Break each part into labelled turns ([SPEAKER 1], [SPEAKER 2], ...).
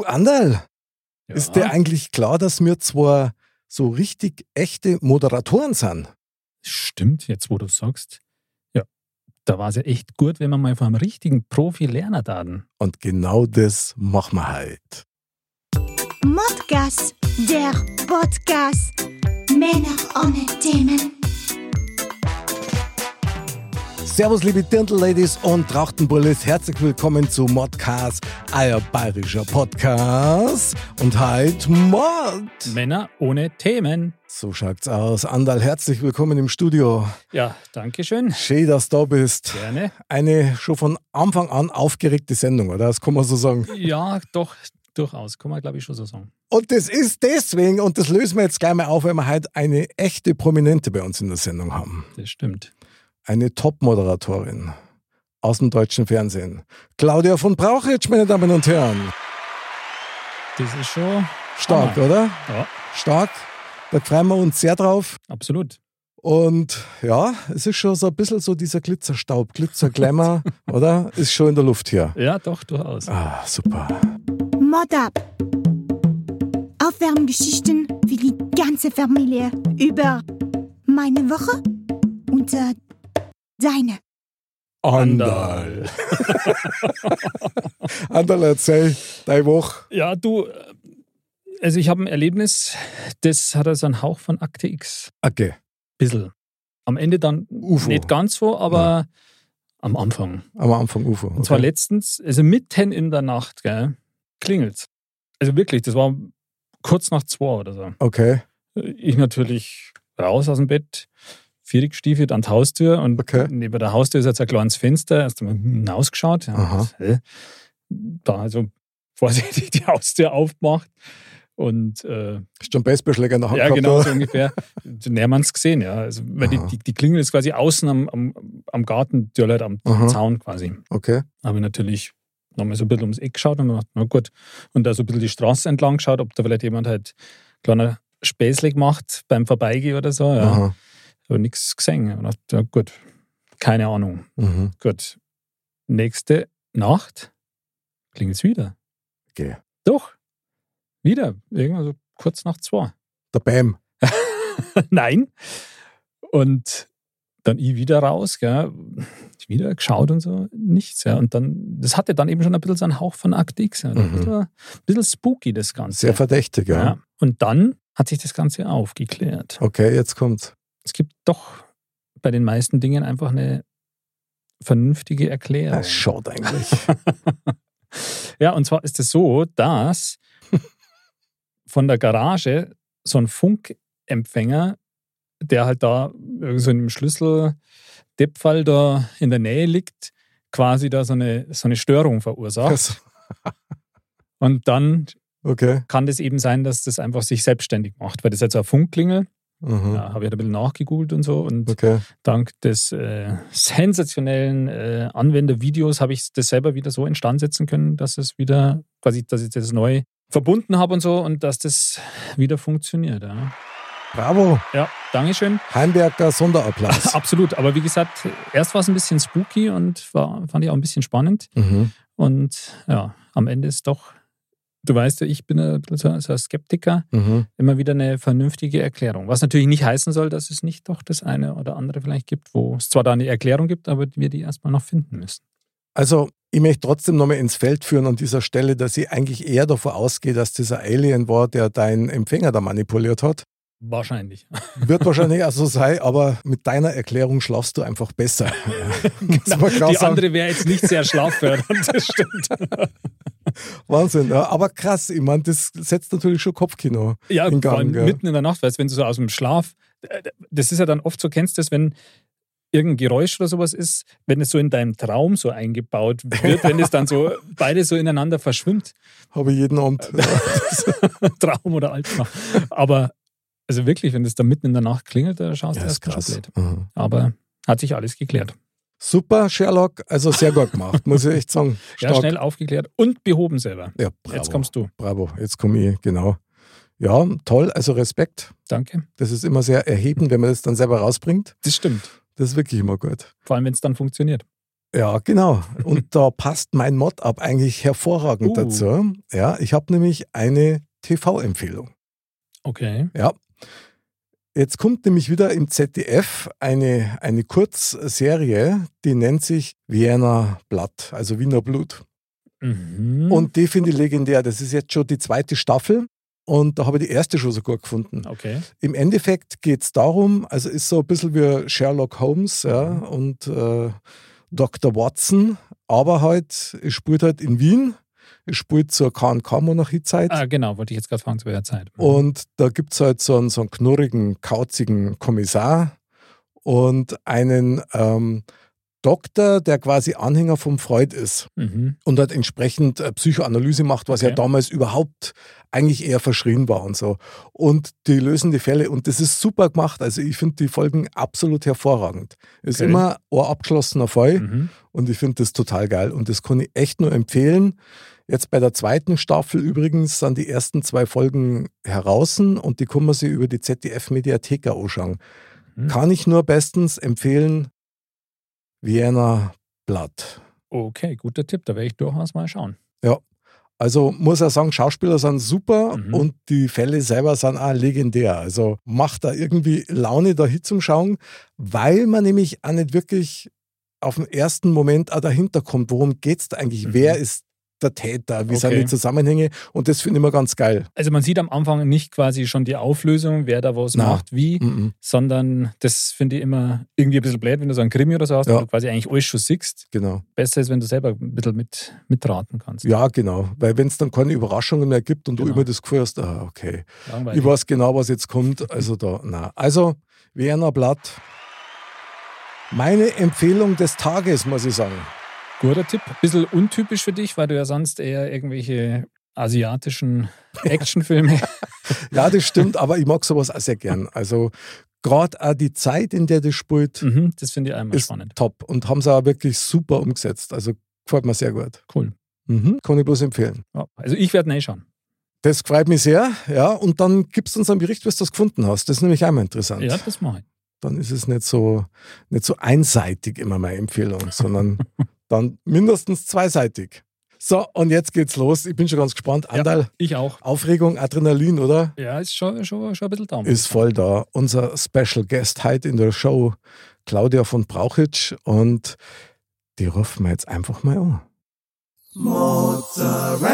[SPEAKER 1] Du, Anderl,
[SPEAKER 2] Ja.
[SPEAKER 1] ist dir eigentlich klar, dass wir zwar so richtig echte Moderatoren sind?
[SPEAKER 2] Stimmt, jetzt wo du sagst. Ja, da war es ja echt gut, wenn man mal von einem richtigen Profi lernen daten.
[SPEAKER 1] Und genau das machen wir halt.
[SPEAKER 3] Modcast, der Podcast. Männer ohne Themen.
[SPEAKER 1] Servus, liebe Dirndl-Ladies und Trachtenbullis. Herzlich willkommen zu Modcast, euer bayerischer Podcast. Und halt Mod.
[SPEAKER 2] Männer ohne Themen.
[SPEAKER 1] So schaut's aus. Andal, herzlich willkommen im Studio.
[SPEAKER 2] Ja, danke schön.
[SPEAKER 1] Schön, dass du da bist.
[SPEAKER 2] Gerne.
[SPEAKER 1] Eine schon von Anfang an aufgeregte Sendung, oder? Das kann man so sagen.
[SPEAKER 2] Ja, doch, durchaus. Kann man, glaube ich, schon so sagen.
[SPEAKER 1] Und das ist deswegen, und das lösen wir jetzt gleich mal auf, weil wir heute eine echte Prominente bei uns in der Sendung haben.
[SPEAKER 2] Das stimmt.
[SPEAKER 1] Eine Top-Moderatorin aus dem deutschen Fernsehen. Claudia von Brauchitsch, meine Damen und Herren.
[SPEAKER 2] Das ist schon
[SPEAKER 1] Stark,
[SPEAKER 2] Hammer.
[SPEAKER 1] oder?
[SPEAKER 2] Ja,
[SPEAKER 1] Stark. Da freuen wir uns sehr drauf.
[SPEAKER 2] absolut.
[SPEAKER 1] Und ja, es ist schon so ein bisschen so dieser Glitzerstaub, Glitzerglamour, oder? Ist schon in der Luft hier.
[SPEAKER 2] Ja, doch, durchaus.
[SPEAKER 1] Ah, super.
[SPEAKER 3] Mod up. Aufwärmgeschichten für die ganze Familie über meine Woche und äh, deine.
[SPEAKER 1] Andal. Andal, erzähl deine Woche.
[SPEAKER 2] Ja, du, also ich habe ein Erlebnis, das hat also einen Hauch von Akte X.
[SPEAKER 1] Okay.
[SPEAKER 2] Bissl. Am Ende dann
[SPEAKER 1] UFO.
[SPEAKER 2] nicht ganz so, aber am Anfang.
[SPEAKER 1] Am Anfang UFO.
[SPEAKER 2] Und zwar
[SPEAKER 1] Okay.
[SPEAKER 2] letztens, also mitten in der Nacht, gell, klingelt's. Also wirklich, das war kurz nach zwei oder so.
[SPEAKER 1] Okay.
[SPEAKER 2] Ich natürlich raus aus dem Bett, vierig stiefelt an die Haustür und
[SPEAKER 1] Okay.
[SPEAKER 2] neben der Haustür ist jetzt ein kleines Fenster, erst mal hinausgeschaut. Ja, hä? Da also vorsichtig die Haustür aufgemacht und äh,
[SPEAKER 1] du einen Baseballschläger Hand
[SPEAKER 2] ja, genau,
[SPEAKER 1] oder?
[SPEAKER 2] so ungefähr. Näher man es gesehen, ja. Also, weil die, die, die Klingel ist quasi außen am, am, am Garten, die halt am
[SPEAKER 1] Aha.
[SPEAKER 2] Zaun quasi.
[SPEAKER 1] Okay.
[SPEAKER 2] Habe ich natürlich nochmal so ein bisschen ums Eck geschaut und mir gedacht, na gut. Und da so ein bisschen die Straße entlang geschaut, ob da vielleicht jemand halt kleiner Späßle gemacht beim Vorbeigehen oder so. Ja.
[SPEAKER 1] Aha.
[SPEAKER 2] Aber nichts gesehen. Ich gedacht, ja gut, keine Ahnung.
[SPEAKER 1] Mhm.
[SPEAKER 2] Gut. Nächste Nacht klingt es wieder.
[SPEAKER 1] Okay.
[SPEAKER 2] Doch. Wieder. Irgendwann so kurz nach zwei.
[SPEAKER 1] Der Bam.
[SPEAKER 2] Nein. Und dann ich wieder raus, gell, wieder geschaut und so, nichts. Ja. Und dann, das hatte dann eben schon ein bisschen so einen Hauch von Akt X. Ja.
[SPEAKER 1] Mhm.
[SPEAKER 2] Ein, bisschen, ein bisschen spooky, das Ganze.
[SPEAKER 1] Sehr verdächtig, ja.
[SPEAKER 2] ja. Und dann hat sich das Ganze aufgeklärt.
[SPEAKER 1] Okay, jetzt kommt's.
[SPEAKER 2] Es gibt doch bei den meisten Dingen einfach eine vernünftige Erklärung.
[SPEAKER 1] Das schaut eigentlich.
[SPEAKER 2] Ja, und zwar ist es so, dass von der Garage so ein Funkempfänger, der halt da so in einem Schlüsseldepfall da in der Nähe liegt, quasi da so eine, so eine Störung verursacht. Und dann
[SPEAKER 1] okay.
[SPEAKER 2] kann das eben sein, dass das einfach sich selbstständig macht, weil das ist jetzt so eine Funkklingel.
[SPEAKER 1] Mhm.
[SPEAKER 2] Ja, habe ich ein bisschen nachgegoogelt und so. Und
[SPEAKER 1] Okay.
[SPEAKER 2] dank des äh, sensationellen äh, Anwendervideos habe ich das selber wieder so instand setzen können, dass es wieder, quasi, dass ich das neu verbunden habe und so und dass das wieder funktioniert. Ja,
[SPEAKER 1] Bravo.
[SPEAKER 2] ja Dankeschön.
[SPEAKER 1] Heimberger Sonderapplaus.
[SPEAKER 2] Absolut. Aber wie gesagt, erst war es ein bisschen spooky und war, fand ich auch ein bisschen spannend.
[SPEAKER 1] mhm.
[SPEAKER 2] Und ja, am Ende ist doch, du weißt ja, ich bin ein bisschen so ein Skeptiker,
[SPEAKER 1] Mhm.
[SPEAKER 2] immer wieder eine vernünftige Erklärung. Was natürlich nicht heißen soll, dass es nicht doch das eine oder andere vielleicht gibt, wo es zwar da eine Erklärung gibt, aber wir die erstmal noch finden müssen.
[SPEAKER 1] Also, ich möchte trotzdem nochmal ins Feld führen an dieser Stelle, dass ich eigentlich eher davon ausgehe, dass dieser Alien war, der deinen Empfänger da manipuliert hat.
[SPEAKER 2] Wahrscheinlich.
[SPEAKER 1] Wird wahrscheinlich auch so sein, aber mit deiner Erklärung schlafst du einfach besser. Klar
[SPEAKER 2] die andere wäre jetzt nicht sehr schlaffördernd, das stimmt.
[SPEAKER 1] Wahnsinn. Ja, aber krass, ich meine, das setzt natürlich schon Kopfkino.
[SPEAKER 2] Ja,
[SPEAKER 1] In
[SPEAKER 2] vor allem
[SPEAKER 1] Gang, ja.
[SPEAKER 2] mitten in der Nacht, weißt du, wenn du so aus dem Schlaf, das ist ja dann oft so, kennst du das, wenn irgendein Geräusch oder sowas ist, wenn es so in deinem Traum so eingebaut wird, wenn es dann so beide so ineinander verschwimmt.
[SPEAKER 1] Habe ich jeden Abend.
[SPEAKER 2] Traum oder Albtraum. Aber also wirklich, wenn es da mitten in der Nacht klingelt, da schaust
[SPEAKER 1] Ja,
[SPEAKER 2] du
[SPEAKER 1] ist
[SPEAKER 2] erst blöd.
[SPEAKER 1] Mhm.
[SPEAKER 2] Aber hat sich alles geklärt.
[SPEAKER 1] Super, Sherlock. Also sehr gut gemacht, muss ich echt sagen.
[SPEAKER 2] Ja, schnell aufgeklärt und behoben selber.
[SPEAKER 1] Ja, bravo.
[SPEAKER 2] Jetzt kommst du.
[SPEAKER 1] Bravo, jetzt komme ich, genau. Ja, toll, also Respekt.
[SPEAKER 2] Danke.
[SPEAKER 1] Das ist immer sehr erhebend, wenn man das dann selber rausbringt.
[SPEAKER 2] Das stimmt.
[SPEAKER 1] Das ist wirklich immer gut.
[SPEAKER 2] Vor allem, wenn es dann funktioniert.
[SPEAKER 1] Ja, genau. Und da passt mein Mod-Up eigentlich hervorragend
[SPEAKER 2] Uh.
[SPEAKER 1] dazu. Ja, ich habe nämlich eine TV-Empfehlung.
[SPEAKER 2] Okay.
[SPEAKER 1] Ja. Jetzt kommt nämlich wieder im ZDF eine, eine Kurzserie, die nennt sich Wiener Blatt, also Wiener Blut.
[SPEAKER 2] Mhm.
[SPEAKER 1] Und die finde ich legendär. Das ist jetzt schon die zweite Staffel und da habe ich die erste schon so gut gefunden.
[SPEAKER 2] okay.
[SPEAKER 1] Im Endeffekt geht es darum, also ist so ein bisschen wie Sherlock Holmes ja,
[SPEAKER 2] Mhm.
[SPEAKER 1] und äh, Dr. Watson, aber halt, es spielt halt in Wien, spielt zur KNK-Monarchiezeit.
[SPEAKER 2] Ah, genau, wollte ich jetzt gerade fragen zu welcher Zeit. Mhm.
[SPEAKER 1] Und da gibt es halt so einen, so einen knurrigen, kauzigen Kommissar und einen ähm, Doktor, der quasi Anhänger vom Freud ist
[SPEAKER 2] Mhm.
[SPEAKER 1] und halt entsprechend äh, Psychoanalyse macht, was ja
[SPEAKER 2] Okay.
[SPEAKER 1] damals überhaupt eigentlich eher verschrien war und so. Und die lösen die Fälle und das ist super gemacht. Also ich finde die Folgen absolut hervorragend. Ist
[SPEAKER 2] Okay.
[SPEAKER 1] immer ein abgeschlossener Fall
[SPEAKER 2] Mhm.
[SPEAKER 1] und ich finde das total geil und das kann ich echt nur empfehlen. Jetzt bei der zweiten Staffel übrigens sind die ersten zwei Folgen heraus und die kann man sich über die ZDF-Mediathek anschauen.
[SPEAKER 2] Mhm.
[SPEAKER 1] Kann ich nur bestens empfehlen, Vienna Blatt.
[SPEAKER 2] Okay, guter Tipp. Da werde ich durchaus mal schauen.
[SPEAKER 1] Also muss er sagen, Schauspieler sind super
[SPEAKER 2] Mhm.
[SPEAKER 1] und die Fälle selber sind auch legendär. Also macht da irgendwie Laune, da hinzuschauen, weil man nämlich auch nicht wirklich auf den ersten Moment auch dahinter kommt, worum geht es da eigentlich?
[SPEAKER 2] Mhm.
[SPEAKER 1] Wer ist der Täter? Wie sind
[SPEAKER 2] Okay.
[SPEAKER 1] die Zusammenhänge? Und das finde ich immer ganz geil.
[SPEAKER 2] Also man sieht am Anfang nicht quasi schon die Auflösung, wer da was
[SPEAKER 1] Na.
[SPEAKER 2] macht, wie,
[SPEAKER 1] Mhm.
[SPEAKER 2] sondern das finde ich immer irgendwie ein bisschen blöd, wenn du so einen Krimi oder so hast,
[SPEAKER 1] Ja.
[SPEAKER 2] wo du quasi eigentlich alles schon siehst.
[SPEAKER 1] Genau.
[SPEAKER 2] Besser ist, wenn du selber ein bisschen mit, mitraten kannst.
[SPEAKER 1] Ja, genau. Weil wenn es dann keine Überraschungen mehr gibt und du
[SPEAKER 2] Genau.
[SPEAKER 1] immer das Gefühl hast, ah, okay,
[SPEAKER 2] Langweilig.
[SPEAKER 1] ich weiß genau, was jetzt kommt. Also da, na. Also, Werner Blatt. Meine Empfehlung des Tages, muss ich sagen.
[SPEAKER 2] Guter Tipp. Bisschen untypisch für dich, weil du ja sonst eher irgendwelche asiatischen Actionfilme.
[SPEAKER 1] Ja, das stimmt, aber ich mag sowas auch sehr gern. Also gerade auch die Zeit, in der das spielt,
[SPEAKER 2] mhm, das finde ich einmal
[SPEAKER 1] ist
[SPEAKER 2] spannend.
[SPEAKER 1] top und haben sie auch wirklich super umgesetzt. Also gefällt mir sehr gut.
[SPEAKER 2] Cool.
[SPEAKER 1] Mhm. Kann ich bloß empfehlen.
[SPEAKER 2] Ja, also ich werde eh schauen.
[SPEAKER 1] Das freut mich sehr, ja. Und dann gibst du uns einen Bericht, was du das gefunden hast. Das ist nämlich einmal interessant.
[SPEAKER 2] Ja, das mache ich.
[SPEAKER 1] Dann ist es nicht so, nicht so einseitig immer meine Empfehlung, sondern dann mindestens zweiseitig. So, und jetzt geht's los. Ich bin schon ganz gespannt.
[SPEAKER 2] Ja.
[SPEAKER 1] Andal,
[SPEAKER 2] Ich auch.
[SPEAKER 1] Aufregung, Adrenalin, oder?
[SPEAKER 2] Ja, ist schon, schon, schon ein bisschen down.
[SPEAKER 1] ist voll da. Unser Special Guest heute in der Show, Claudia von Brauchitsch. Und die rufen wir jetzt einfach mal an.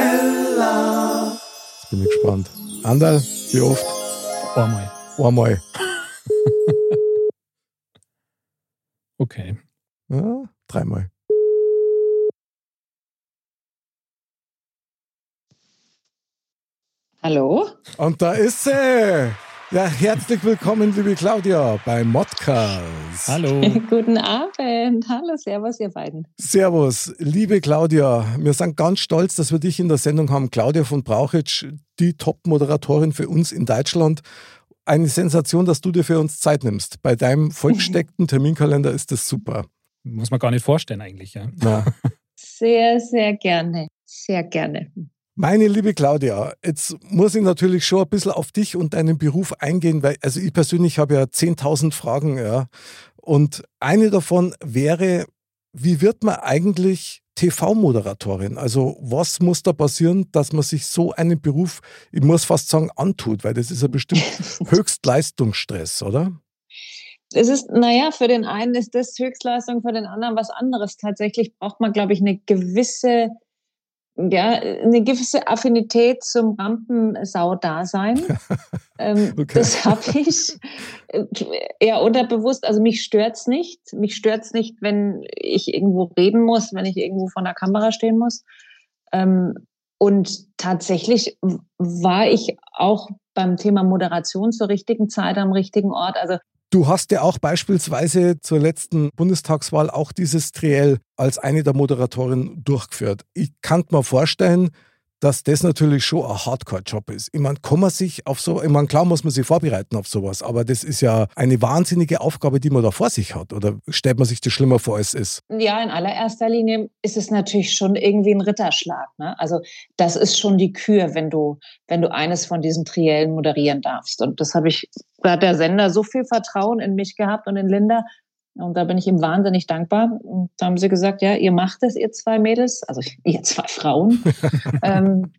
[SPEAKER 1] Mozzarella. Jetzt bin ich gespannt. Andal, wie oft?
[SPEAKER 2] Einmal.
[SPEAKER 1] Einmal.
[SPEAKER 2] Okay.
[SPEAKER 1] Ja, dreimal.
[SPEAKER 4] Hallo?
[SPEAKER 1] Und da ist sie. Ja, herzlich willkommen, liebe Claudia, bei Modcast.
[SPEAKER 2] Hallo.
[SPEAKER 4] Guten Abend. Hallo, Servus, ihr beiden.
[SPEAKER 1] Servus, liebe Claudia. Wir sind ganz stolz, dass wir dich in der Sendung haben. Claudia von Brauchitsch, die Top-Moderatorin für uns in Deutschland. Eine Sensation, dass du dir für uns Zeit nimmst. Bei deinem vollgesteckten Terminkalender ist das super.
[SPEAKER 2] Muss man gar nicht vorstellen eigentlich. Ja.
[SPEAKER 1] Na.
[SPEAKER 4] Sehr, sehr gerne. Sehr gerne.
[SPEAKER 1] Meine liebe Claudia, jetzt muss ich natürlich schon ein bisschen auf dich und deinen Beruf eingehen, weil also ich persönlich habe ja 10.000 Fragen, ja. Und eine davon wäre, wie wird man eigentlich TV-Moderatorin? Also was muss da passieren, dass man sich so einen Beruf, ich muss fast sagen, antut, weil das ist ja bestimmt Höchstleistungsstress, oder?
[SPEAKER 4] Es ist, naja, für den einen ist das Höchstleistung, für den anderen was anderes. Tatsächlich braucht man, glaube ich, eine gewisse, ja, eine gewisse Affinität zum Rampensau-Dasein. ähm,
[SPEAKER 1] Okay.
[SPEAKER 4] Das habe ich eher unterbewusst. Also mich stört's nicht. Mich stört's nicht, wenn ich irgendwo reden muss, wenn ich irgendwo vor der Kamera stehen muss. Ähm, und tatsächlich war ich auch beim Thema Moderation zur richtigen Zeit am richtigen Ort. Also
[SPEAKER 1] Du hast ja auch beispielsweise zur letzten Bundestagswahl auch dieses Triell als eine der Moderatorinnen durchgeführt. Ich kann mir vorstellen, dass das natürlich schon ein Hardcore-Job ist. Ich meine, kann man sich auf so, ich meine, klar muss man sich vorbereiten auf sowas, aber das ist ja eine wahnsinnige Aufgabe, die man da vor sich hat. Oder stellt man sich das schlimmer vor, als es ist?
[SPEAKER 4] Ja, in allererster Linie ist es natürlich schon irgendwie ein Ritterschlag. Ne? Also das ist schon die Kür, wenn du, wenn du eines von diesen Triellen moderieren darfst. Und das habe ich, da hat der Sender so viel Vertrauen in mich gehabt und in Linda, Und da bin ich ihm wahnsinnig dankbar. Und da haben sie gesagt, ja, ihr macht es, ihr zwei Mädels, also ihr zwei Frauen. ähm,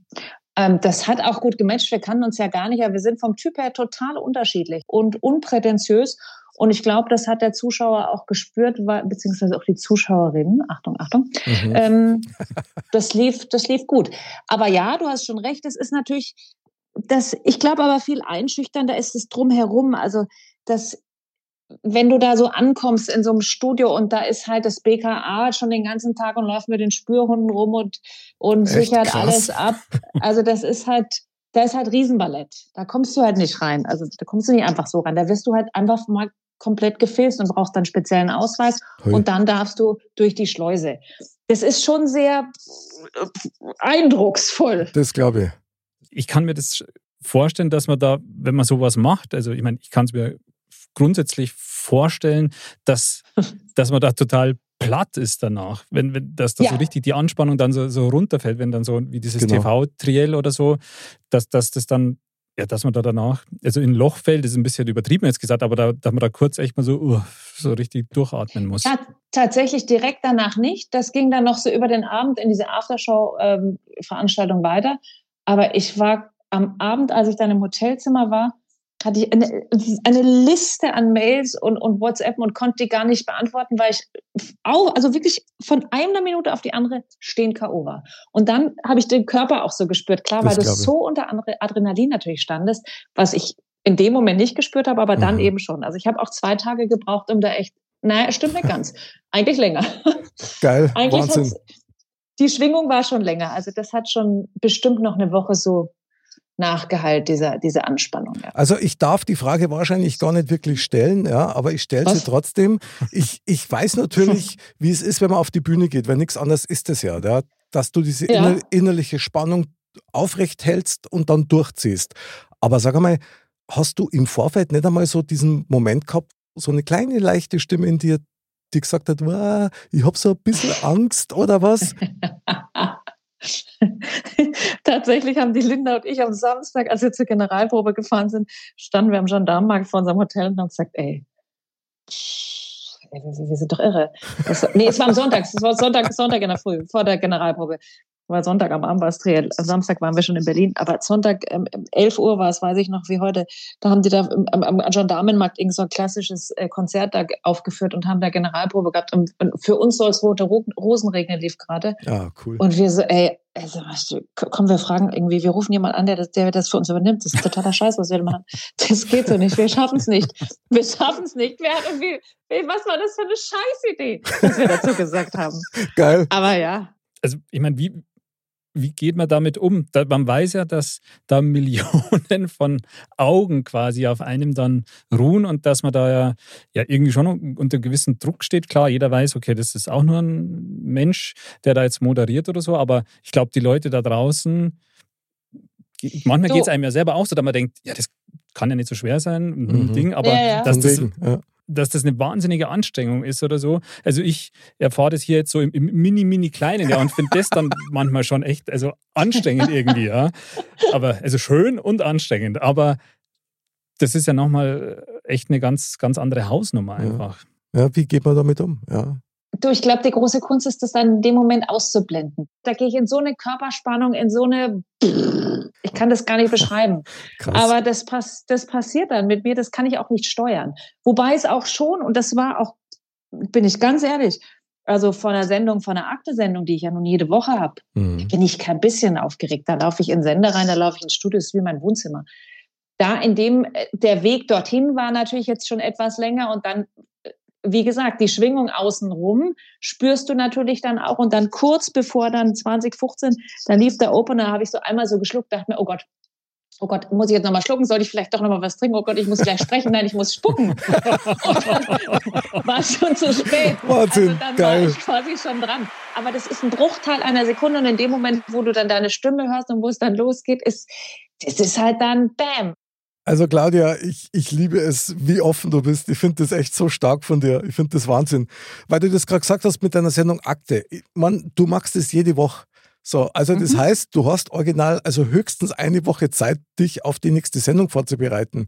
[SPEAKER 4] ähm, das hat auch gut gematcht. Wir kannten uns ja gar nicht, aber wir sind vom Typ her total unterschiedlich und unprätentiös. Und ich glaube, das hat der Zuschauer auch gespürt, beziehungsweise auch die Zuschauerinnen. Achtung, Achtung. Mhm. Ähm, das lief, das lief gut. Aber ja, du hast schon recht. Es ist natürlich, das, ich glaube aber viel einschüchternder ist es drumherum. Also, das wenn du da so ankommst in so einem Studio und da ist halt das BKA schon den ganzen Tag und läuft mit den Spürhunden rum und, und sichert krass. alles ab. Also das ist halt, da ist halt Riesenballett. Da kommst du halt nicht rein. Also da kommst du nicht einfach so rein. Da wirst du halt einfach mal komplett gefilzt und brauchst dann speziellen Ausweis Hui. und dann darfst du durch die Schleuse. Das ist schon sehr eindrucksvoll.
[SPEAKER 1] Das glaube ich.
[SPEAKER 2] Ich kann mir das vorstellen, dass man da, wenn man sowas macht, also ich meine, ich kann es mir grundsätzlich vorstellen, dass, dass man da total platt ist danach, wenn, wenn dass da ja. so richtig die Anspannung dann so, so runterfällt, wenn dann so wie dieses genau. TV-Triell oder so, dass, dass das dann, ja, dass man da danach, also in ein Loch fällt, ist ein bisschen übertrieben jetzt gesagt, aber da, dass man da kurz echt mal so, uh, so richtig durchatmen muss. Ja,
[SPEAKER 4] tatsächlich direkt danach nicht. Das ging dann noch so über den Abend in diese Aftershow-Veranstaltung ähm, weiter. Aber ich war am Abend, als ich dann im Hotelzimmer war, hatte ich eine, eine Liste an Mails und, und WhatsApp und konnte die gar nicht beantworten, weil ich auch, also wirklich von einer Minute auf die andere stehen K.O. war. Und dann habe ich den Körper auch so gespürt, klar, das weil du so unter Adrenalin natürlich standest, was ich in dem Moment nicht gespürt habe, aber dann mhm. eben schon. Also ich habe auch zwei Tage gebraucht, um da echt, naja, stimmt nicht ganz. Eigentlich länger.
[SPEAKER 1] Geil,
[SPEAKER 4] Eigentlich Wahnsinn. Die Schwingung war schon länger. Also das hat schon bestimmt noch eine Woche so Nachgehalt dieser, dieser Anspannung. Ja.
[SPEAKER 1] Also ich darf die Frage wahrscheinlich gar nicht wirklich stellen, ja, aber ich stelle sie trotzdem. Ich, ich weiß natürlich, wie es ist, wenn man auf die Bühne geht, weil nichts anderes ist es ja, ja dass du diese ja. inner, innerliche Spannung aufrecht hältst und dann durchziehst. Aber sag einmal, hast du im Vorfeld nicht einmal so diesen Moment gehabt, so eine kleine leichte Stimme in dir, die gesagt hat, ich habe so ein bisschen Angst oder was?
[SPEAKER 4] Tatsächlich haben die Linda und ich am Samstag, als wir zur Generalprobe gefahren sind, standen wir am Gendarmenmarkt vor unserem Hotel und haben gesagt, ey, ey wir, sind doch irre. Das, nee, es war am Sonntag, es war Sonntag, Sonntag in der Früh, vor der Generalprobe war Sonntag am Abend war es Triell. Am Samstag waren wir schon in Berlin, aber Sonntag ähm, 11 Uhr war es, weiß ich noch wie heute. Da haben die da am, am Gendarmenmarkt irgend so ein klassisches äh, Konzert da aufgeführt und haben da Generalprobe gehabt. Und, und für uns soll es rote Ro Rosen regnen, lief gerade.
[SPEAKER 1] Ja, cool.
[SPEAKER 4] Und wir so, ey, also, komm, wir fragen irgendwie, wir rufen jemand an, der das, der das für uns übernimmt. Das ist totaler Scheiß, was wir machen. Das geht so nicht. Wir schaffen es nicht. Wir schaffen es nicht. Wir hatten wie, was war das für eine Scheißidee, was wir dazu gesagt haben.
[SPEAKER 1] Geil.
[SPEAKER 4] Aber ja.
[SPEAKER 2] Also, ich meine, wie, wie geht man damit um? Da, man weiß ja, dass da Millionen von Augen quasi auf einem dann ruhen und dass man da ja, ja irgendwie schon unter gewissem Druck steht. Klar, jeder weiß, okay, das ist auch nur ein Mensch, der da jetzt moderiert oder so, aber ich glaube, die Leute da draußen, manchmal so. geht es einem ja selber auch so, dass man denkt, ja, das kann ja nicht so schwer sein, ein mhm. Ding, aber ja, ja. dass das, ja dass das eine wahnsinnige Anstrengung ist oder so. Also ich erfahre das hier jetzt so im, im mini, mini kleinen, ja, und finde das dann manchmal schon echt, also anstrengend irgendwie, ja. Aber, also schön und anstrengend. Aber das ist ja nochmal echt eine ganz, ganz andere Hausnummer einfach.
[SPEAKER 1] Ja. ja, wie geht man damit um? Ja.
[SPEAKER 4] Du, ich glaube, die große Kunst ist, das dann in dem Moment auszublenden. Da gehe ich in so eine Körperspannung, in so eine, ich kann das gar nicht beschreiben. Krass. Aber das, pass, das passiert dann mit mir, das kann ich auch nicht steuern. Wobei es auch schon, und das war auch, bin ich ganz ehrlich, also von einer Sendung, von einer Akte-Sendung, die ich ja nun jede Woche habe, mhm. bin ich kein bisschen aufgeregt. Da laufe ich in Sender rein, da laufe ich ins Studio, das ist wie mein Wohnzimmer. Da in dem, äh, der Weg dorthin war natürlich jetzt schon etwas länger und dann wie gesagt, die Schwingung außenrum spürst du natürlich dann auch. Und dann kurz bevor dann 2015, dann lief der Opener, habe ich so einmal so geschluckt, dachte mir, oh Gott, oh Gott, muss ich jetzt nochmal schlucken? Soll ich vielleicht doch nochmal was trinken? Oh Gott, ich muss gleich sprechen. Nein, ich muss spucken. war schon zu spät.
[SPEAKER 1] Wahnsinn, also dann geil. war ich
[SPEAKER 4] quasi schon dran. Aber das ist ein Bruchteil einer Sekunde und in dem Moment, wo du dann deine Stimme hörst und wo es dann losgeht, ist, ist halt dann Bam.
[SPEAKER 1] Also Claudia, ich, ich liebe es, wie offen du bist. Ich finde das echt so stark von dir. Ich finde das Wahnsinn. Weil du das gerade gesagt hast mit deiner Sendung Akte. Man, du machst es jede Woche. So, also das
[SPEAKER 4] Mhm.
[SPEAKER 1] heißt, du hast original also höchstens eine Woche Zeit, dich auf die nächste Sendung vorzubereiten.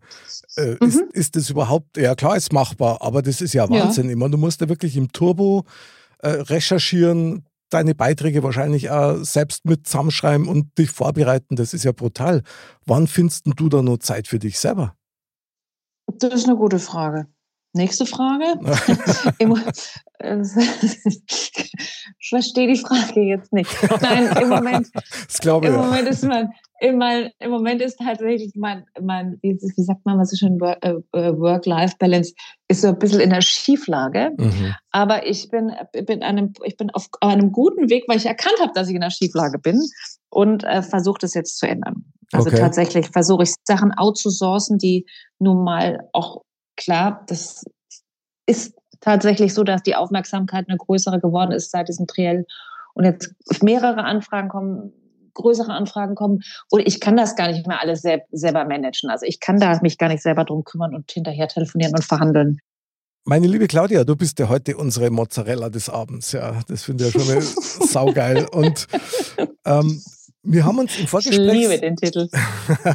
[SPEAKER 1] Äh, ist,
[SPEAKER 4] Mhm.
[SPEAKER 1] ist das überhaupt, ja klar, ist machbar, aber das ist ja
[SPEAKER 4] Ja.
[SPEAKER 1] Wahnsinn. Ich meine, du musst ja wirklich im Turbo äh, recherchieren, deine Beiträge wahrscheinlich auch selbst mit zusammenschreiben und dich vorbereiten. Das ist ja brutal. Wann findest du da noch Zeit für dich selber?
[SPEAKER 4] Das ist eine gute Frage. Nächste Frage. Ich verstehe die Frage jetzt nicht. Nein, im Moment,
[SPEAKER 1] Das glaube ich
[SPEAKER 4] im. Moment ist im, mein, im Moment ist tatsächlich mein, mein wie, wie sagt man mal so schön, äh, äh, Work-Life-Balance ist so ein bisschen in der Schieflage.
[SPEAKER 1] Mhm.
[SPEAKER 4] Aber ich bin, bin, einem, ich bin auf einem guten Weg, weil ich erkannt habe, dass ich in der Schieflage bin und äh, versuche das jetzt zu ändern. Also
[SPEAKER 1] Okay.
[SPEAKER 4] tatsächlich versuche ich Sachen outzusourcen, die nun mal auch klar, das ist tatsächlich so, dass die Aufmerksamkeit eine größere geworden ist seit diesem Triell und jetzt mehrere Anfragen kommen, größere Anfragen kommen und ich kann das gar nicht mehr alles sel selber managen. Also ich kann da mich gar nicht selber drum kümmern und hinterher telefonieren und verhandeln.
[SPEAKER 1] Meine liebe Claudia, du bist ja heute unsere Mozzarella des Abends. Ja, das finde ich ja schon mal saugeil. Und ähm, wir haben uns im
[SPEAKER 4] Ich
[SPEAKER 1] Vorgespräch
[SPEAKER 4] liebe den Titel.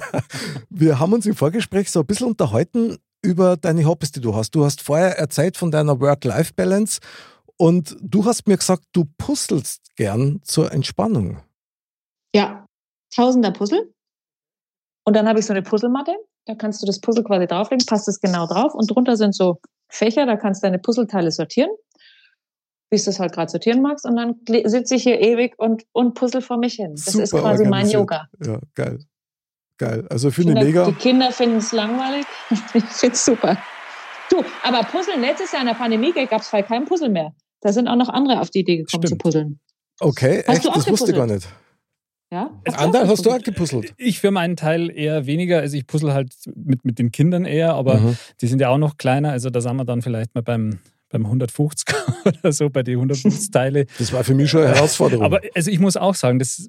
[SPEAKER 1] Wir haben uns im Vorgespräch so ein bisschen unterhalten über deine Hobbys, die du hast. Du hast vorher erzählt von deiner Work-Life-Balance und du hast mir gesagt, du puzzelst gern zur Entspannung.
[SPEAKER 4] Ja, Tausender Puzzle. Und dann habe ich so eine Puzzlematte. Da kannst du das Puzzle quasi drauflegen, passt es genau drauf. Und drunter sind so Fächer, da kannst du deine Puzzleteile sortieren, wie du es halt gerade sortieren magst. Und dann sitze ich hier ewig und, und puzzle vor mich hin. Das ist
[SPEAKER 1] Super
[SPEAKER 4] quasi mein. Yoga.
[SPEAKER 1] Ja, geil. Geil. Also finde ich mega.
[SPEAKER 4] Die Kinder finden es langweilig. Ich finde es super. Du, aber Puzzeln, letztes Jahr in der Pandemie gab es halt kein Puzzle mehr. Da sind auch noch andere auf die Idee gekommen zu
[SPEAKER 2] Stimmt.
[SPEAKER 4] puzzeln.
[SPEAKER 1] Okay,
[SPEAKER 4] Hast
[SPEAKER 1] echt,
[SPEAKER 4] du auch
[SPEAKER 1] das wusste ich gar nicht.
[SPEAKER 4] Ja?
[SPEAKER 1] Andal, hast du auch
[SPEAKER 4] gepuzzelt?
[SPEAKER 1] gepuzzelt?
[SPEAKER 2] Ich für meinen Teil eher weniger. Also ich puzzle halt mit, mit den Kindern eher, aber
[SPEAKER 1] Mhm.
[SPEAKER 2] die sind ja auch noch kleiner. Also da sind wir dann vielleicht mal beim, beim 150 oder so, bei den 150 Teile.
[SPEAKER 1] Das war für mich schon eine Herausforderung.
[SPEAKER 2] Aber also ich muss auch sagen, das,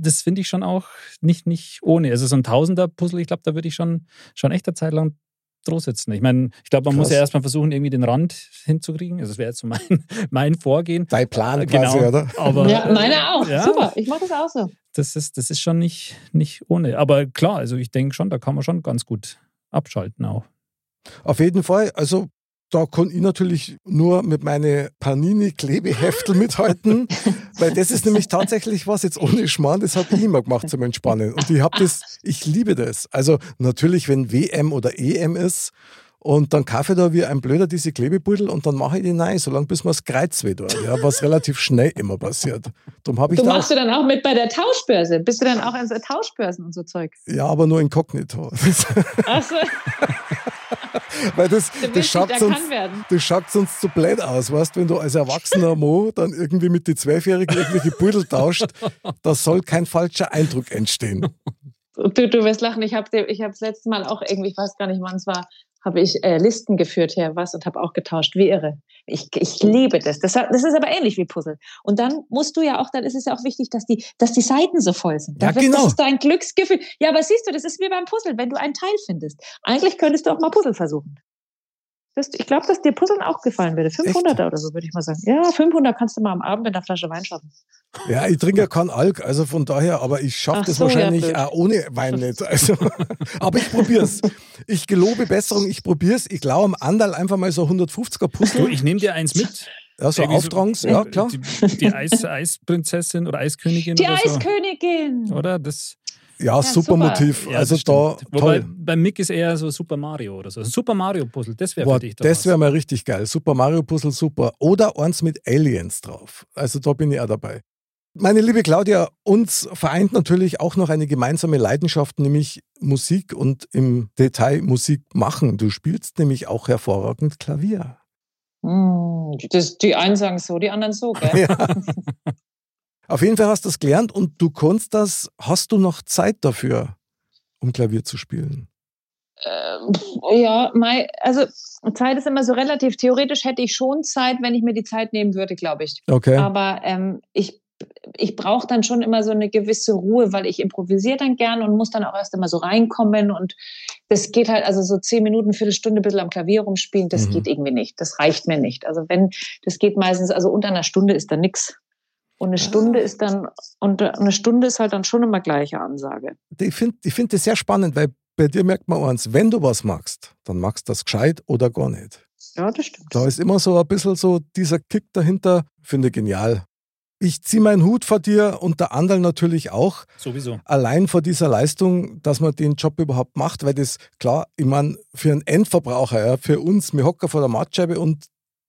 [SPEAKER 2] das finde ich schon auch nicht, nicht ohne. Also so ein Tausender-Puzzle, ich glaube, da würde ich schon, schon echt eine Zeit lang drauf sitzen. Ich meine, ich glaube, man muss
[SPEAKER 1] Krass.
[SPEAKER 2] ja erstmal versuchen, irgendwie den Rand hinzukriegen. Also das wäre jetzt so mein, mein Vorgehen.
[SPEAKER 1] Dein Plan
[SPEAKER 2] Genau.
[SPEAKER 1] quasi, oder?
[SPEAKER 2] Aber
[SPEAKER 4] Ja, meine auch.
[SPEAKER 2] Ja.
[SPEAKER 4] Super, ich mache das auch so.
[SPEAKER 2] das ist, das ist schon nicht, nicht ohne. Aber klar, also ich denke schon, da kann man schon ganz gut abschalten auch.
[SPEAKER 1] Auf jeden Fall. Also da kann ich natürlich nur mit meinen Panini-Klebeheftel mithalten, weil das ist nämlich tatsächlich was, jetzt ohne Schmarrn, das habe ich immer gemacht zum Entspannen. Und ich habe das, ich liebe das. Also natürlich, wenn WM oder EM ist und dann kaufe ich da wie ein Blöder diese Klebebeutel und dann mache ich die rein, solange bis mir das Kreuz weh tut, ja, was relativ schnell immer passiert. Darum habe ich
[SPEAKER 4] Du
[SPEAKER 1] da
[SPEAKER 4] machst du dann auch mit bei der Tauschbörse? Bist du dann auch so Tauschbörsen und so Zeug?
[SPEAKER 1] ja, aber nur inkognito.
[SPEAKER 4] Achso,
[SPEAKER 1] Weil das,
[SPEAKER 4] du
[SPEAKER 1] das schaut
[SPEAKER 4] werden.
[SPEAKER 1] das schaut sonst so blöd aus, weißt wenn du als erwachsener Mo dann irgendwie mit den Zwölfjährigen irgendwelche Pudel tauscht, da soll kein falscher Eindruck entstehen.
[SPEAKER 4] Du, du wirst lachen, ich habe ich hab das letzte Mal auch irgendwie, ich weiß gar nicht, wann es war, habe ich äh, Listen geführt her, was und habe auch getauscht, wie irre. Ich, ich liebe das. das. Das ist aber ähnlich wie Puzzle. Und dann musst du ja auch, dann ist es ja auch wichtig, dass die, dass die Seiten so voll sind.
[SPEAKER 1] Ja,
[SPEAKER 4] Dann
[SPEAKER 1] genau.
[SPEAKER 4] Das ist ein Glücksgefühl. Ja, aber siehst du, das ist wie beim Puzzle, wenn du einen Teil findest. Eigentlich könntest du auch mal Puzzle versuchen. Das, ich glaube, dass dir Puzzeln auch gefallen würde. 500er oder so, würde ich mal sagen. Ja, 500 kannst du mal am Abend mit einer Flasche Wein schaffen.
[SPEAKER 1] Ja, ich trinke ja keinen Alk, also von daher, aber ich schaffe das
[SPEAKER 4] so, ja,
[SPEAKER 1] wahrscheinlich
[SPEAKER 4] blöd.
[SPEAKER 1] auch ohne Wein nicht. Also, aber ich probier's. Ich gelobe Besserung, ich probier's. Ich glaube am Andal einfach mal so 150er
[SPEAKER 2] Du,
[SPEAKER 1] Puzzle.
[SPEAKER 2] ich nehme dir eins mit.
[SPEAKER 1] Ja, so Auftrags, ja klar.
[SPEAKER 2] Die, die Eis, Eisprinzessin oder Eiskönigin
[SPEAKER 4] Die
[SPEAKER 2] oder so.
[SPEAKER 4] Eiskönigin!
[SPEAKER 2] Oder? Das,
[SPEAKER 1] Ja, super
[SPEAKER 4] super.
[SPEAKER 1] Motiv.
[SPEAKER 2] ja,
[SPEAKER 1] also da
[SPEAKER 2] stimmt. Wobei,
[SPEAKER 1] toll.
[SPEAKER 2] beim Mick ist eher so Super Mario oder so. Ein Super Mario Puzzle, das wäre für dich
[SPEAKER 1] das wäre mal richtig geil. Super Mario Puzzle, super. Oder eins mit Aliens drauf. Also da bin ich auch dabei. Meine liebe Claudia, uns vereint natürlich auch noch eine gemeinsame Leidenschaft, nämlich Musik und im Detail Musik machen. Du spielst nämlich auch hervorragend Klavier.
[SPEAKER 4] Hm, das, die einen sagen so, die anderen so, gell?
[SPEAKER 1] Ja. Auf jeden Fall hast du das gelernt und du kannst das. Hast du noch Zeit dafür, um Klavier zu spielen?
[SPEAKER 4] Ähm, ja, mei, also Zeit ist immer so relativ. Theoretisch hätte ich schon Zeit, wenn ich mir die Zeit nehmen würde, glaube ich.
[SPEAKER 1] Okay.
[SPEAKER 4] Aber ähm, ich, ich brauche dann schon immer so eine gewisse Ruhe, weil ich improvisiere dann gern und muss dann auch erst immer so reinkommen. Und das geht halt, also so zehn Minuten, Viertelstunde ein bisschen am Klavier rumspielen, das
[SPEAKER 1] Mhm.
[SPEAKER 4] geht irgendwie nicht. Das reicht mir nicht. Also wenn, das geht meistens, also unter einer Stunde ist da nix. Und eine Stunde ist dann, und eine Stunde ist halt dann schon immer gleiche Ansage.
[SPEAKER 1] Ich finde ich find das sehr spannend, weil bei dir merkt man eins, wenn du was magst, dann magst du das gescheit oder gar nicht.
[SPEAKER 4] Ja, das stimmt.
[SPEAKER 1] Da ist immer so ein bisschen so dieser Kick dahinter, finde ich genial. Ich ziehe meinen Hut vor dir und der Andal natürlich auch.
[SPEAKER 2] Sowieso.
[SPEAKER 1] Allein vor dieser Leistung, dass man den Job überhaupt macht, weil das, klar, ich meine, für einen Endverbraucher, ja, für uns, wir hocken vor der Mattscheibe und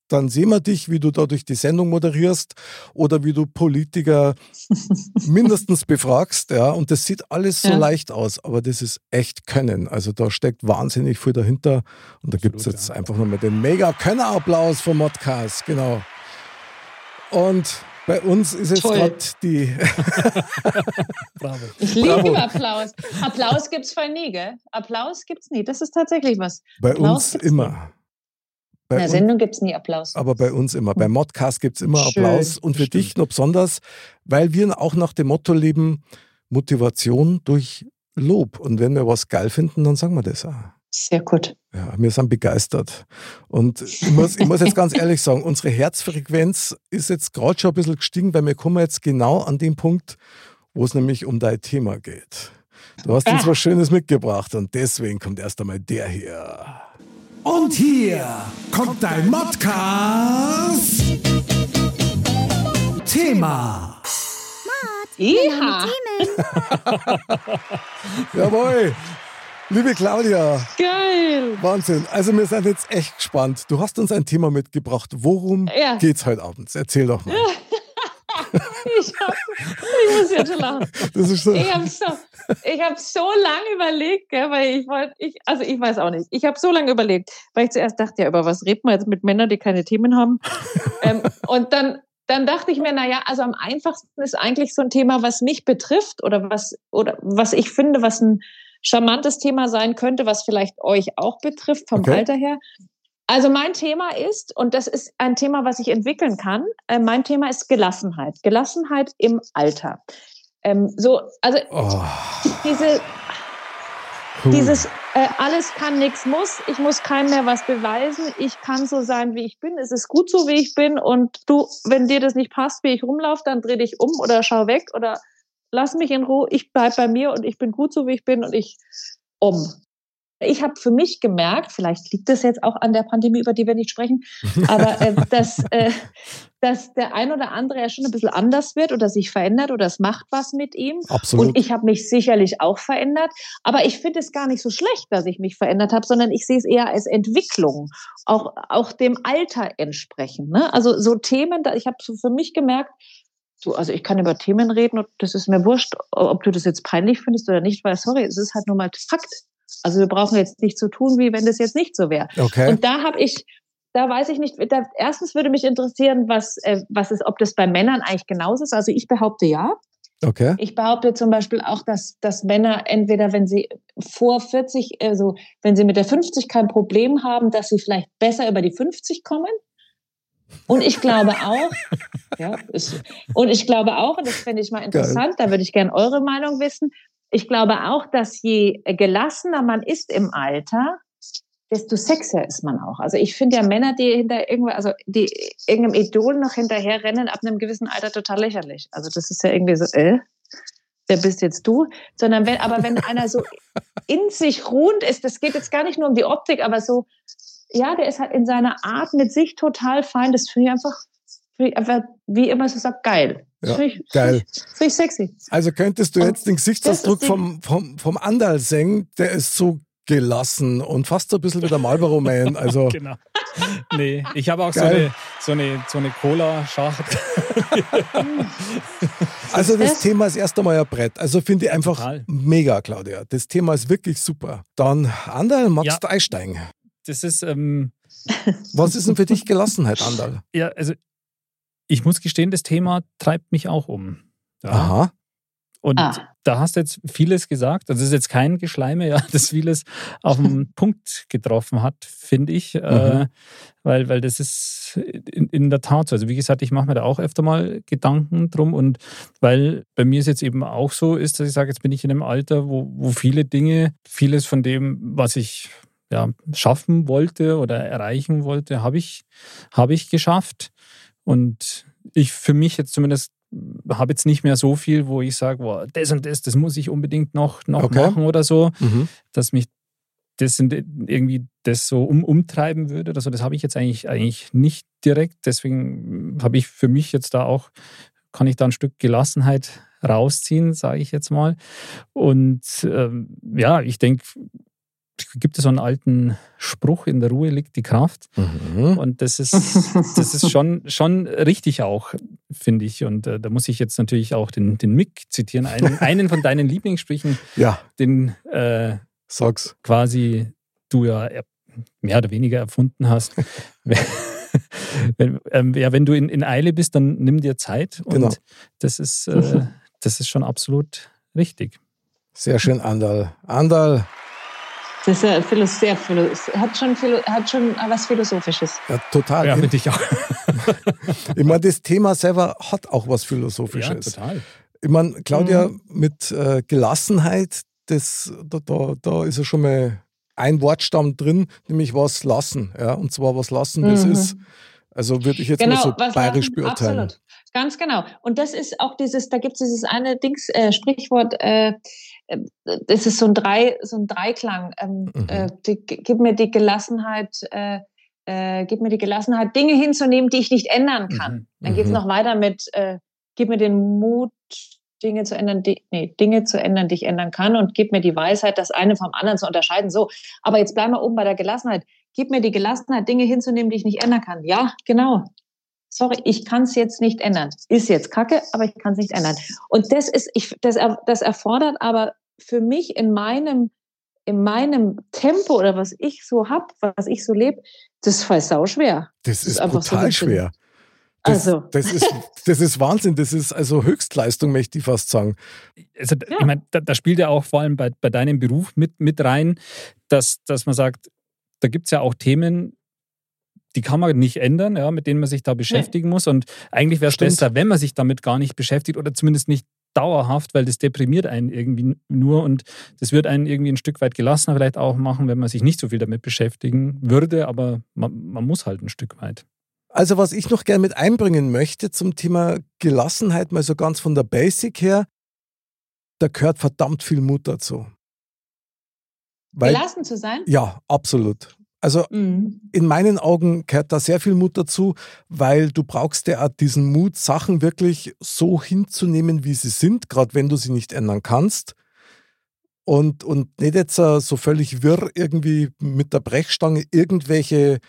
[SPEAKER 1] dann sehen wir dich, wie du da durch die Sendung moderierst oder wie du Politiker mindestens befragst. Ja, und das sieht alles so
[SPEAKER 4] Ja.
[SPEAKER 1] leicht aus, aber das ist echt Können. Also da steckt wahnsinnig viel dahinter. Und da gibt es jetzt
[SPEAKER 2] ja.
[SPEAKER 1] einfach nochmal den Mega-Könner-Applaus vom Modcast. Genau. Und bei uns ist jetzt gerade die.
[SPEAKER 2] Bravo.
[SPEAKER 4] Ich liebe
[SPEAKER 1] Bravo.
[SPEAKER 4] Applaus. Applaus gibt's für nie, gell? Applaus gibt's nie. Das ist tatsächlich was.
[SPEAKER 1] Bei
[SPEAKER 4] Applaus
[SPEAKER 1] uns immer.
[SPEAKER 4] In
[SPEAKER 1] Bei
[SPEAKER 4] der
[SPEAKER 1] uns,
[SPEAKER 4] Sendung gibt's nie Applaus.
[SPEAKER 1] aber bei uns immer. Beim Modcast gibt es immer
[SPEAKER 4] Schön,
[SPEAKER 1] Applaus. Und für
[SPEAKER 2] stimmt.
[SPEAKER 1] dich noch besonders, weil wir auch nach dem Motto leben: Motivation durch Lob. Und wenn wir was geil finden, dann sagen wir das auch.
[SPEAKER 4] Sehr gut.
[SPEAKER 1] Ja, wir sind begeistert. Und ich muss, ich muss jetzt ganz ehrlich sagen, unsere Herzfrequenz ist jetzt gerade schon ein bisschen gestiegen, weil wir kommen jetzt genau an den Punkt, wo es nämlich um dein Thema geht. Du hast uns
[SPEAKER 4] Ah.
[SPEAKER 1] was Schönes mitgebracht und deswegen kommt erst einmal der hier.
[SPEAKER 5] Und hier kommt dein Modcast. Thema.
[SPEAKER 4] Iha.
[SPEAKER 1] Jawohl! Liebe Claudia,
[SPEAKER 4] Geil.
[SPEAKER 1] Wahnsinn. Also wir sind jetzt echt gespannt. Du hast uns ein Thema mitgebracht. Worum
[SPEAKER 4] Ja.
[SPEAKER 1] geht's heute Abend? Erzähl doch mal.
[SPEAKER 4] Ich, hab, ich muss jetzt schon lachen.
[SPEAKER 1] So.
[SPEAKER 4] Ich habe so, ich hab so lange überlegt, gell, weil ich wollte, ich, also ich weiß auch nicht. Ich habe so lange überlegt, weil ich zuerst dachte, ja, über was redet man jetzt mit Männern, die keine Themen haben? ähm, und dann, dann dachte ich mir, naja, also am einfachsten ist eigentlich so ein Thema, was mich betrifft oder was, oder was ich finde, was ein charmantes Thema sein könnte, was vielleicht euch auch betrifft vom
[SPEAKER 1] Okay.
[SPEAKER 4] Alter her. Also mein Thema ist, und das ist ein Thema, was ich entwickeln kann, äh, mein Thema ist Gelassenheit. Gelassenheit im Alter. Ähm, so, also
[SPEAKER 1] Oh,
[SPEAKER 4] diese,
[SPEAKER 1] puh.
[SPEAKER 4] dieses äh, alles kann, nichts muss, ich muss keinem mehr was beweisen, ich kann so sein, wie ich bin, es ist gut so, wie ich bin und du, wenn dir das nicht passt, wie ich rumlaufe, dann dreh dich um oder schau weg oder lass mich in Ruhe, ich bleib bei mir und ich bin gut so, wie ich bin und ich um. Ich habe für mich gemerkt, vielleicht liegt es jetzt auch an der Pandemie, über die wir nicht sprechen, aber äh, dass, äh, dass der ein oder andere ja schon ein bisschen anders wird oder sich verändert oder es macht was mit ihm.
[SPEAKER 1] Absolut.
[SPEAKER 4] Und ich habe mich sicherlich auch verändert. Aber ich finde es gar nicht so schlecht, dass ich mich verändert habe, sondern ich sehe es eher als Entwicklung, auch, auch dem Alter entsprechend. Ne? Also so Themen, da, ich habe so für mich gemerkt, so, also ich kann über Themen reden und das ist mir wurscht, ob du das jetzt peinlich findest oder nicht, weil sorry, es ist halt nur mal Fakt. Also wir brauchen jetzt nicht so tun, wie wenn das jetzt nicht so wäre.
[SPEAKER 1] okay.
[SPEAKER 4] Und da habe ich, da weiß ich nicht, da, erstens würde mich interessieren, was, äh, was ist, ob das bei Männern eigentlich genauso ist. Also ich behaupte ja.
[SPEAKER 1] okay.
[SPEAKER 4] Ich behaupte zum Beispiel auch, dass, dass Männer entweder, wenn sie vor 40, also wenn sie mit der 50 kein Problem haben, dass sie vielleicht besser über die 50 kommen. Und ich glaube auch, ja, ist, und ich glaube auch, und das fände ich mal interessant, da würde ich gerne eure Meinung wissen. Ich glaube auch, dass je gelassener man ist im Alter, desto sexier ist man auch. Also ich finde ja Männer, die hinter irgendwo, also die irgendeinem Idol noch hinterher rennen, ab einem gewissen Alter total lächerlich. Also das ist ja irgendwie so, äh, wer bist jetzt du? Sondern wenn, aber wenn einer so in sich ruhend ist, das geht jetzt gar nicht nur um die Optik, aber so, ja, der ist halt in seiner Art mit sich total fein. Das finde ich einfach, einfach, wie immer so sagt, geil.
[SPEAKER 1] Ja,
[SPEAKER 4] finde ich,
[SPEAKER 1] geil.
[SPEAKER 4] Finde ich, sexy.
[SPEAKER 1] Also könntest du
[SPEAKER 4] Und
[SPEAKER 1] jetzt den Gesichtsausdruck vom, vom, vom Andal sehen, der ist so gelassen und fast so ein bisschen wie der Marlboro Man. Also
[SPEAKER 2] Genau. Nee, ich habe auch so eine, so eine, so eine Cola-Schacht.
[SPEAKER 1] Also das
[SPEAKER 4] das?
[SPEAKER 1] Thema ist erst einmal ein Brett. Also finde ich einfach
[SPEAKER 2] Total.
[SPEAKER 1] mega, Claudia. Das Thema ist wirklich super. Dann, Andal, magst
[SPEAKER 2] Ja.
[SPEAKER 1] du einsteigen?
[SPEAKER 2] Das ist, ähm,
[SPEAKER 1] Was ist denn für dich Gelassenheit, Andal?
[SPEAKER 2] ja, also ich muss gestehen, das Thema treibt mich auch um. Ja.
[SPEAKER 1] Aha.
[SPEAKER 2] Und
[SPEAKER 4] Ah.
[SPEAKER 2] da hast du jetzt vieles gesagt. Also es ist jetzt kein Geschleime, ja, das vieles auf den Punkt getroffen hat, finde ich. Äh, weil, weil das ist in, in der Tat so. Also wie gesagt, ich mache mir da auch öfter mal Gedanken drum. Und weil bei mir es jetzt eben auch so ist, dass ich sage, jetzt bin ich in einem Alter, wo, wo viele Dinge, vieles von dem, was ich ja, schaffen wollte oder erreichen wollte, habe ich, habe ich geschafft. Und ich für mich jetzt zumindest habe jetzt nicht mehr so viel, wo ich sage, boah, das und das, das muss ich unbedingt noch, noch
[SPEAKER 1] Okay.
[SPEAKER 2] machen oder so,
[SPEAKER 1] Mhm.
[SPEAKER 2] dass mich das irgendwie das so um, umtreiben würde. Also das habe ich jetzt eigentlich, eigentlich nicht direkt. Deswegen habe ich für mich jetzt da auch, kann ich da ein Stück Gelassenheit rausziehen, sage ich jetzt mal. Und ähm, ja, ich denke, gibt es so einen alten Spruch, in der Ruhe liegt die Kraft.
[SPEAKER 1] Mhm.
[SPEAKER 2] Und das ist, das ist schon, schon richtig auch, finde ich. Und äh, da muss ich jetzt natürlich auch den, den Mick zitieren, einen, einen von deinen Lieblingssprüchen,
[SPEAKER 1] Ja,
[SPEAKER 2] den äh,
[SPEAKER 1] sag's.
[SPEAKER 2] quasi du ja mehr oder weniger erfunden hast. wenn, ähm, ja, wenn du in, in Eile bist, dann nimm dir Zeit. Und
[SPEAKER 1] Genau.
[SPEAKER 2] das, ist, äh, das ist schon absolut richtig.
[SPEAKER 1] Sehr schön, Andal. Andal,
[SPEAKER 4] Das ist ja sehr hat schon, philo hat schon was Philosophisches.
[SPEAKER 1] ja, total.
[SPEAKER 2] Ja,
[SPEAKER 1] ich
[SPEAKER 2] finde ich auch.
[SPEAKER 1] ich meine, das Thema selber hat auch was
[SPEAKER 2] Ja,
[SPEAKER 1] Philosophisches.
[SPEAKER 2] total.
[SPEAKER 1] ich meine, Claudia,
[SPEAKER 4] Mhm.
[SPEAKER 1] mit äh, Gelassenheit, das, da, da, da ist ja schon mal ein Wortstamm drin, nämlich was lassen. Ja? Und zwar was lassen, das
[SPEAKER 4] Mhm.
[SPEAKER 1] ist. Also würde ich jetzt mal so bayerisch
[SPEAKER 4] lachen-
[SPEAKER 1] beurteilen.
[SPEAKER 4] Absolut. Ganz genau. Und das ist auch dieses, da gibt es dieses eine Dings, äh, Sprichwort, äh, das ist so ein Drei, so ein Dreiklang. Ähm,
[SPEAKER 1] Mhm.
[SPEAKER 4] äh, die, gib mir die Gelassenheit, äh, äh, gib mir die Gelassenheit, Dinge hinzunehmen, die ich nicht ändern kann.
[SPEAKER 2] Mhm.
[SPEAKER 4] Dann geht's
[SPEAKER 1] Mhm.
[SPEAKER 4] noch weiter mit, äh, gib mir den Mut, Dinge zu ändern, die, nee, Dinge zu ändern, die ich ändern kann und gib mir die Weisheit, das eine vom anderen zu unterscheiden. So, aber jetzt bleiben wir oben bei der Gelassenheit. Gib mir die Gelassenheit, Dinge hinzunehmen, die ich nicht ändern kann. Ja, genau. Sorry, ich kann es jetzt nicht ändern. Ist jetzt Kacke, aber ich kann es nicht ändern. Und das ist, ich, das, das erfordert aber für mich in meinem, in meinem Tempo oder was ich so hab, was ich so lebe, das ist voll sau schwer.
[SPEAKER 1] Das
[SPEAKER 4] ist
[SPEAKER 1] ist
[SPEAKER 4] einfach so
[SPEAKER 1] schwer. Das,
[SPEAKER 4] Also.
[SPEAKER 1] das, ist, das ist Wahnsinn. Das ist also Höchstleistung, möchte ich fast sagen.
[SPEAKER 2] also,
[SPEAKER 4] Ja.
[SPEAKER 2] ich meine, da, da spielt ja auch vor allem bei, bei deinem Beruf mit, mit rein, dass, dass man sagt, da gibt es ja auch Themen, die kann man nicht ändern, ja, mit denen man sich da beschäftigen muss. Und eigentlich wäre es besser, wenn man sich damit gar nicht beschäftigt oder zumindest nicht dauerhaft, weil das deprimiert einen irgendwie nur und das wird einen irgendwie ein Stück weit gelassener vielleicht auch machen, wenn man sich nicht so viel damit beschäftigen würde, aber man, man muss halt ein Stück weit.
[SPEAKER 1] Also, was ich noch gerne mit einbringen möchte zum Thema Gelassenheit, mal so ganz von der Basic her, da gehört verdammt viel Mut dazu. Weil,
[SPEAKER 4] Gelassen zu sein?
[SPEAKER 1] ja, absolut. Also
[SPEAKER 4] Mhm.
[SPEAKER 1] in meinen Augen gehört da sehr viel Mut dazu, weil du brauchst ja auch diesen Mut, Sachen wirklich so hinzunehmen, wie sie sind, gerade wenn du sie nicht ändern kannst. Und, und nicht jetzt äh, so völlig wirr irgendwie mit der Brechstange irgendwelche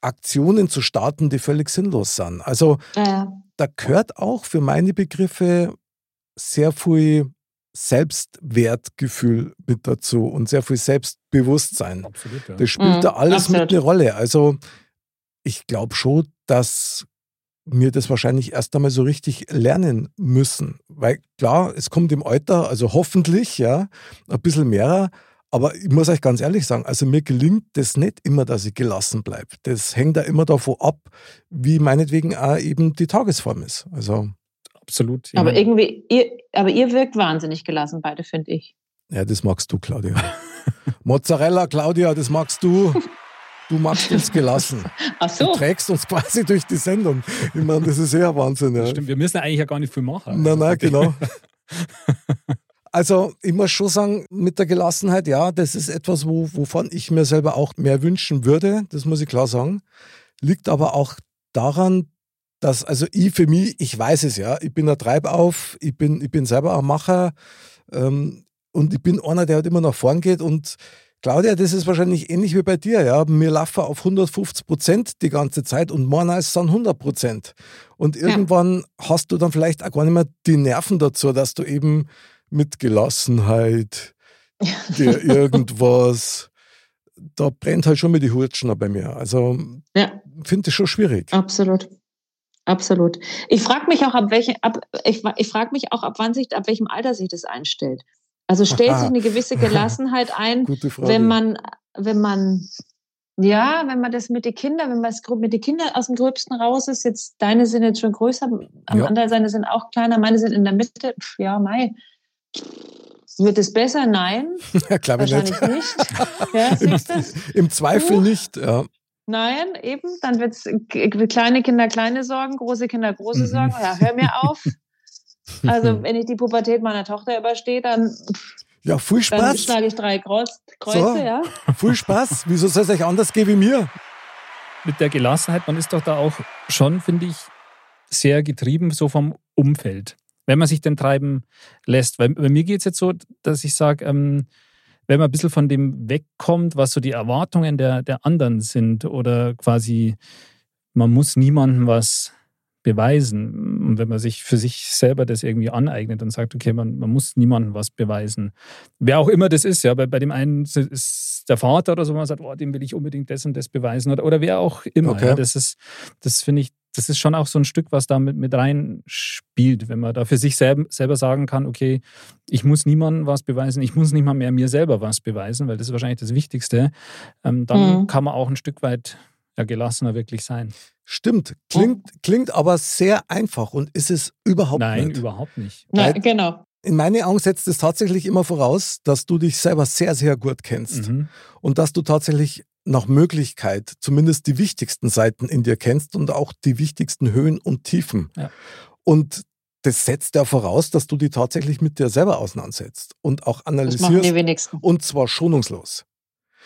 [SPEAKER 1] Aktionen zu starten, die völlig sinnlos sind. Also
[SPEAKER 4] Ja.
[SPEAKER 1] da gehört auch für meine Begriffe sehr viel Selbstwertgefühl mit dazu und sehr viel Selbstbewusstsein.
[SPEAKER 2] Absolut, ja.
[SPEAKER 1] Das spielt
[SPEAKER 4] Mhm,
[SPEAKER 1] da alles
[SPEAKER 4] absolut.
[SPEAKER 1] mit eine Rolle. Also ich glaube schon, dass wir das wahrscheinlich erst einmal so richtig lernen müssen. Weil klar, es kommt im Alter, also hoffentlich, ja, ein bisschen mehr. Aber ich muss euch ganz ehrlich sagen, also mir gelingt das nicht immer, dass ich gelassen bleibe. Das hängt da immer davon ab, wie meinetwegen auch eben die Tagesform ist. Also,
[SPEAKER 2] Absolut.
[SPEAKER 4] Aber irgendwie, ihr, aber ihr wirkt wahnsinnig gelassen, beide, finde ich.
[SPEAKER 1] ja, das magst du, Claudia. Mozzarella, Claudia, das magst du. Du magst uns gelassen.
[SPEAKER 4] Ach
[SPEAKER 1] Du
[SPEAKER 4] so.
[SPEAKER 1] trägst uns quasi durch die Sendung. Ich meine, das ist ja Wahnsinn. Ja.
[SPEAKER 2] Stimmt, wir müssen eigentlich ja gar nicht viel machen.
[SPEAKER 1] Nein, nein, genau. Also ich muss schon sagen, mit der Gelassenheit, ja, das ist etwas, wo, wovon ich mir selber auch mehr wünschen würde, das muss ich klar sagen. Liegt aber auch daran, dass, also ich für mich, ich weiß es ja, ich bin ein Treibauf, ich bin, ich bin selber ein Macher ähm, und ich bin einer, der halt immer nach vorn geht und Claudia, das ist wahrscheinlich ähnlich wie bei dir, ja. Wir laufen auf 150 Prozent die ganze Zeit und morgen ist es dann 100 Prozent. Und irgendwann hast du dann vielleicht auch gar nicht mehr die Nerven dazu, dass du eben mit Gelassenheit dir irgendwas, da brennt halt schon mal die Hutschner bei mir. Also
[SPEAKER 4] Ja,
[SPEAKER 1] finde ich schon schwierig.
[SPEAKER 4] absolut. Absolut. Ich frage mich auch, ab welchem, ab, ich, ich frage mich auch, ab wann sich, ab welchem Alter sich das einstellt. Also stellt sich eine gewisse Gelassenheit ein, wenn man, wenn man, ja, wenn man das mit den Kindern, wenn man es mit den Kindern aus dem Gröbsten raus ist, jetzt deine sind jetzt schon größer, am
[SPEAKER 1] Ja.
[SPEAKER 4] anderen seine sind auch kleiner, meine sind in der Mitte, Pff, ja, mei. Wird es besser? Nein,
[SPEAKER 1] ja, glaube ich
[SPEAKER 4] wahrscheinlich
[SPEAKER 1] nicht.
[SPEAKER 4] nicht. Ja, du?
[SPEAKER 1] Im Zweifel
[SPEAKER 4] Uh.
[SPEAKER 1] nicht. Ja.
[SPEAKER 4] Nein, eben. Dann wird es kleine Kinder kleine Sorgen, große Kinder große
[SPEAKER 1] Mhm.
[SPEAKER 4] Sorgen. Ja, hör mir auf. Also wenn ich die Pubertät meiner Tochter überstehe, dann,
[SPEAKER 1] Ja, viel
[SPEAKER 4] dann
[SPEAKER 1] Spaß.
[SPEAKER 4] schlage ich drei Kreuz, Kreuze,
[SPEAKER 1] So.
[SPEAKER 4] ja.
[SPEAKER 1] Viel Spaß. Wieso soll es euch anders gehen wie mir?
[SPEAKER 2] Mit der Gelassenheit, man ist doch da auch schon, finde ich, sehr getrieben so vom Umfeld. Wenn man sich denn treiben lässt. Weil bei mir geht es jetzt so, dass ich sage, ähm, wenn man ein bisschen von dem wegkommt, was so die Erwartungen der, der anderen sind oder quasi, man muss niemandem was beweisen. Und wenn man sich für sich selber das irgendwie aneignet und sagt, okay, man, man muss niemandem was beweisen. Wer auch immer das ist, ja, bei, bei dem einen ist der Vater oder so, man sagt, oh, dem will ich unbedingt das und das beweisen oder, oder wer auch immer.
[SPEAKER 1] Okay.
[SPEAKER 2] Ja, das ist, das finde ich, das ist schon auch so ein Stück, was da mit, mit rein spielt, wenn man da für sich selber, selber sagen kann, okay, ich muss niemandem was beweisen, ich muss nicht mal mehr mir selber was beweisen, weil das ist wahrscheinlich das Wichtigste. Ähm, dann
[SPEAKER 4] Mhm.
[SPEAKER 2] kann man auch ein Stück weit ja, gelassener wirklich sein.
[SPEAKER 1] Stimmt. Klingt, klingt aber sehr einfach und ist es überhaupt
[SPEAKER 2] Nein,
[SPEAKER 1] nicht.
[SPEAKER 2] überhaupt nicht.
[SPEAKER 4] Na,
[SPEAKER 1] Weil-
[SPEAKER 4] genau.
[SPEAKER 1] In meinen Augen setzt es tatsächlich immer voraus, dass du dich selber sehr, sehr gut kennst
[SPEAKER 2] Mhm.
[SPEAKER 1] und dass du tatsächlich nach Möglichkeit zumindest die wichtigsten Seiten in dir kennst und auch die wichtigsten Höhen und Tiefen.
[SPEAKER 2] Ja.
[SPEAKER 1] Und das setzt ja voraus, dass du die tatsächlich mit dir selber auseinandersetzt und auch
[SPEAKER 4] Das machen die
[SPEAKER 1] analysierst
[SPEAKER 4] wenigsten.
[SPEAKER 1] und zwar schonungslos.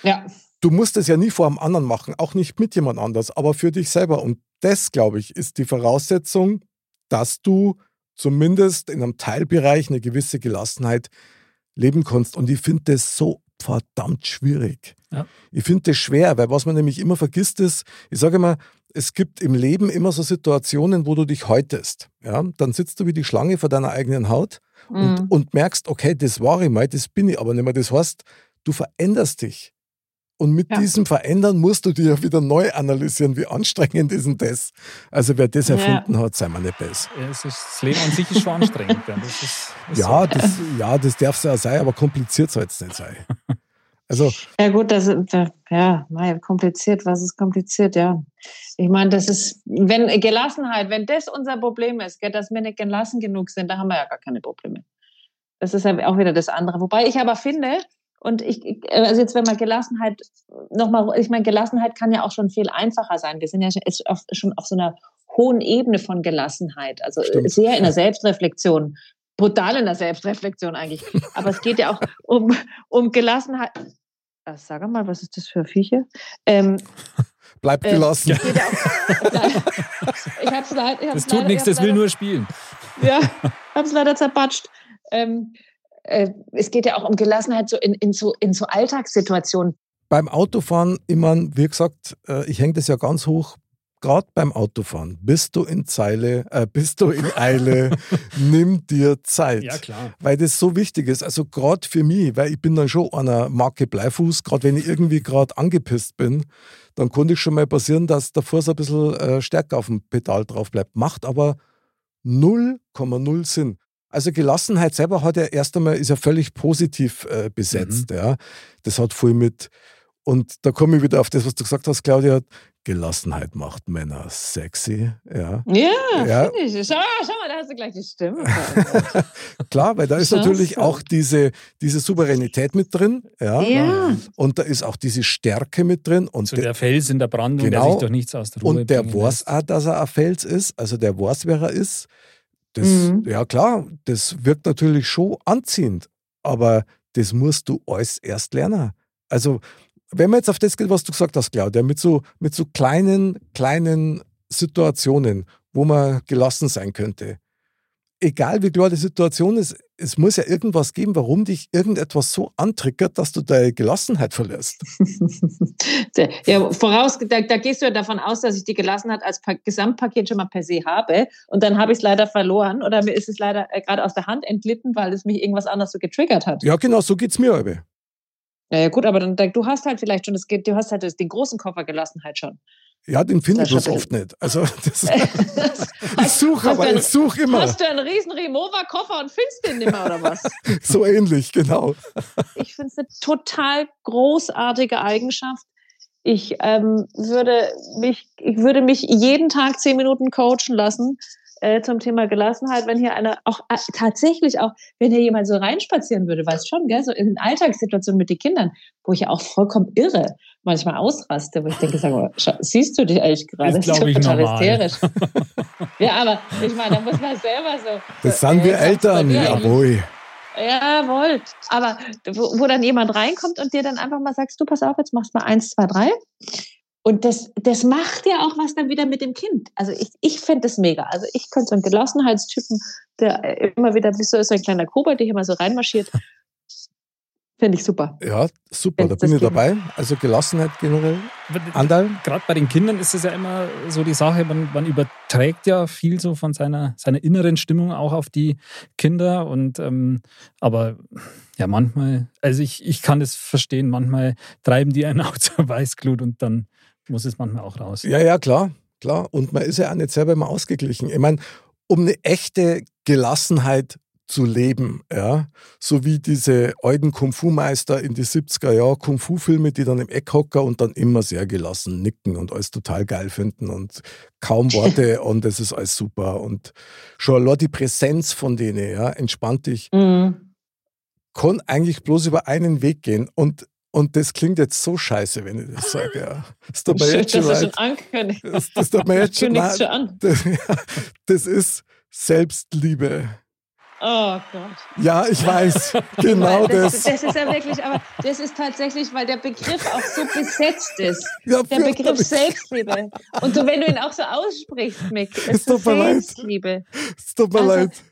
[SPEAKER 4] Ja.
[SPEAKER 1] Du musst es ja nie vor einem anderen machen, auch nicht mit jemand anders, aber für dich selber. Und das, glaube ich, ist die Voraussetzung, dass du zumindest in einem Teilbereich eine gewisse Gelassenheit leben kannst. Und ich finde das so verdammt schwierig.
[SPEAKER 2] Ja.
[SPEAKER 1] Ich finde das schwer, weil was man nämlich immer vergisst ist, ich sage immer, es gibt im Leben immer so Situationen, wo du dich häutest. Ja? Dann sitzt du wie die Schlange vor deiner eigenen Haut und,
[SPEAKER 4] Mhm.
[SPEAKER 1] und merkst, okay, das war ich mal, das bin ich aber nicht mehr. Das heißt, du veränderst dich. Und mit
[SPEAKER 4] Ja.
[SPEAKER 1] diesem Verändern musst du dir wieder neu analysieren, wie anstrengend ist denn das? Also wer das
[SPEAKER 4] Ja.
[SPEAKER 1] erfunden hat, sei mal nicht besser.
[SPEAKER 2] Es ist, das Leben an sich ist schon anstrengend. Ja, das ist, ist
[SPEAKER 1] Ja,
[SPEAKER 2] so.
[SPEAKER 1] das, ja, das darf es ja sein, aber kompliziert soll es nicht sein. Also,
[SPEAKER 4] Ja gut, das ist, ja, mei, kompliziert, was ist kompliziert, ja. Ich meine, das ist, wenn Gelassenheit, wenn das unser Problem ist, gell, dass wir nicht gelassen genug sind, da haben wir ja gar keine Probleme. Das ist ja auch wieder das andere. Wobei ich aber finde, und ich, also jetzt, wenn man Gelassenheit nochmal, ich meine, Gelassenheit kann ja auch schon viel einfacher sein. Wir sind ja schon- auf, so einer hohen Ebene von Gelassenheit, also
[SPEAKER 1] Stimmt.
[SPEAKER 4] sehr in der Selbstreflexion, brutal in der Selbstreflexion eigentlich. Aber es geht ja auch um, um Gelassenheit. Äh, Sag mal, was ist das für Viecher? Ähm,
[SPEAKER 1] bleibt
[SPEAKER 4] Äh,
[SPEAKER 1] gelassen.
[SPEAKER 4] ja auch, ich hab's leid, ich hab's
[SPEAKER 2] Das tut
[SPEAKER 4] leider-
[SPEAKER 2] nichts, das will
[SPEAKER 4] leider-
[SPEAKER 2] nur spielen.
[SPEAKER 4] Ja, hab's leider zerpatscht. Ähm, äh, es geht ja auch um Gelassenheit so in, in, so, in so Alltagssituationen.
[SPEAKER 1] Beim Autofahren, ich mein, wie gesagt, äh, ich hänge das ja ganz hoch. Gerade beim Autofahren, bist du in Zeile, äh, bist du in Eile, nimm dir Zeit.
[SPEAKER 2] Ja, klar.
[SPEAKER 1] weil das so wichtig ist. Also gerade für mich, weil ich bin dann schon einer Marke Bleifuß, gerade wenn ich irgendwie gerade angepisst bin, dann konnte es schon mal passieren, dass der Fuß ein bisschen äh, stärker auf dem Pedal drauf bleibt. Macht aber 0,0 Sinn. Also Gelassenheit selber hat ja erst einmal, ist ja völlig positiv äh, besetzt. Ja. Das hat viel mit, und da komme ich wieder auf das, was du gesagt hast, Claudia, Gelassenheit macht Männer sexy. Ja.
[SPEAKER 4] Ja,
[SPEAKER 1] Ja.
[SPEAKER 4] finde ich. Schau, schau mal, da hast du gleich die Stimme.
[SPEAKER 1] Klar, weil da ist
[SPEAKER 4] Schau
[SPEAKER 1] natürlich
[SPEAKER 4] so.
[SPEAKER 1] auch diese, diese Souveränität mit drin. Ja.
[SPEAKER 4] ja.
[SPEAKER 1] Und da ist auch diese Stärke mit drin. Und,
[SPEAKER 2] So
[SPEAKER 1] der,
[SPEAKER 2] der Fels in der Brandung, der
[SPEAKER 1] Genau.
[SPEAKER 2] sich doch nichts aus der Ruhe
[SPEAKER 1] und der weiß
[SPEAKER 2] lässt.
[SPEAKER 1] auch, dass er ein Fels ist, also der weiß, wer er ist. Das,
[SPEAKER 4] Mhm.
[SPEAKER 1] Ja klar, das wirkt natürlich schon anziehend, aber das musst du alles erst lernen. Also wenn man jetzt auf das geht, was du gesagt hast, Claudia, mit so, mit so kleinen, kleinen Situationen, wo man gelassen sein könnte. Egal wie klar die Situation ist, es muss ja irgendwas geben, warum dich irgendetwas so antriggert, dass du deine Gelassenheit verlierst.
[SPEAKER 4] ja, voraus, da, da gehst du ja davon aus, dass ich die Gelassenheit als pa Gesamtpaket schon mal per se habe. Und dann habe ich es leider verloren oder mir ist es leider äh, gerade aus der Hand entglitten, weil es mich irgendwas anderes so getriggert hat.
[SPEAKER 1] Ja, genau, so geht's mir aber.
[SPEAKER 4] Ja, ja gut, aber dann, da- du hast halt vielleicht schon, das geht, du hast halt den großen Koffer Gelassenheit schon.
[SPEAKER 1] Ja, den finde ich
[SPEAKER 4] Das
[SPEAKER 1] bloß
[SPEAKER 4] hat-
[SPEAKER 1] oft nicht. Also das, ich suche, aber ich suche immer.
[SPEAKER 4] Hast du einen riesen Remover-Koffer und findest den nicht mehr, oder was?
[SPEAKER 1] So ähnlich, genau.
[SPEAKER 4] Ich finde es eine total großartige Eigenschaft. Ich ähm, würde mich, ich würde mich jeden Tag zehn Minuten coachen lassen, äh, zum Thema Gelassenheit, wenn hier einer auch äh, tatsächlich auch, wenn hier jemand so reinspazieren würde, weißt schon, gell, so in Alltagssituationen mit den Kindern, wo ich ja auch vollkommen irre manchmal ausraste, wo ich denke, sag mal, siehst du dich eigentlich gerade?
[SPEAKER 2] Das ist, glaube ich, total hysterisch.
[SPEAKER 4] ja, aber ich meine, da muss man selber so.
[SPEAKER 1] Das sind äh, wir Eltern, jawohl.
[SPEAKER 4] Jawohl. Aber wo, wo, dann jemand reinkommt und dir dann einfach mal sagst, du pass auf, jetzt machst du mal eins, zwei, drei. Und das, das macht ja auch was dann wieder mit dem Kind. Also ich, ich finde das mega. Also ich könnte so einen Gelassenheitstypen, der immer wieder wie so ist, ein kleiner Kobold, der hier mal so reinmarschiert. Finde ich super.
[SPEAKER 1] Ja, super, da bin ich dabei. Also Gelassenheit generell. Anteil.
[SPEAKER 2] Gerade bei den Kindern ist es ja immer so die Sache, man, man überträgt ja viel so von seiner, seiner inneren Stimmung auch auf die Kinder. Und ähm, aber ja, manchmal, also ich, ich kann das verstehen, manchmal treiben die einen auch zur Weißglut und dann muss es manchmal auch raus.
[SPEAKER 1] Ja, ja, klar, klar. Und man ist ja auch nicht selber immer ausgeglichen. Ich meine, um eine echte Gelassenheit zu leben, ja, so wie diese alten Kung-Fu-Meister in die 70er Jahre Kung-Fu-Filme, die dann im Eck hocken und dann immer sehr gelassen nicken und alles total geil finden und kaum Worte und das ist alles super und schon allein die Präsenz von denen, ja, entspannt dich, mhm. kann eigentlich bloß über einen Weg gehen und und das klingt jetzt so scheiße, wenn ich das sage. Ja. Das tut mir jetzt schon leid. Das, das tut mir jetzt schon leid. Das, ja, das ist Selbstliebe.
[SPEAKER 4] Oh Gott.
[SPEAKER 1] Ja, ich weiß. Genau
[SPEAKER 4] das. Das, das ist ja wirklich, aber das ist tatsächlich, weil der Begriff auch so besetzt ist. Ja, der Begriff Selbstliebe. Und so, wenn du ihn auch so aussprichst, Mick, ist es tut mir Selbstliebe.
[SPEAKER 1] Es tut mir also, leid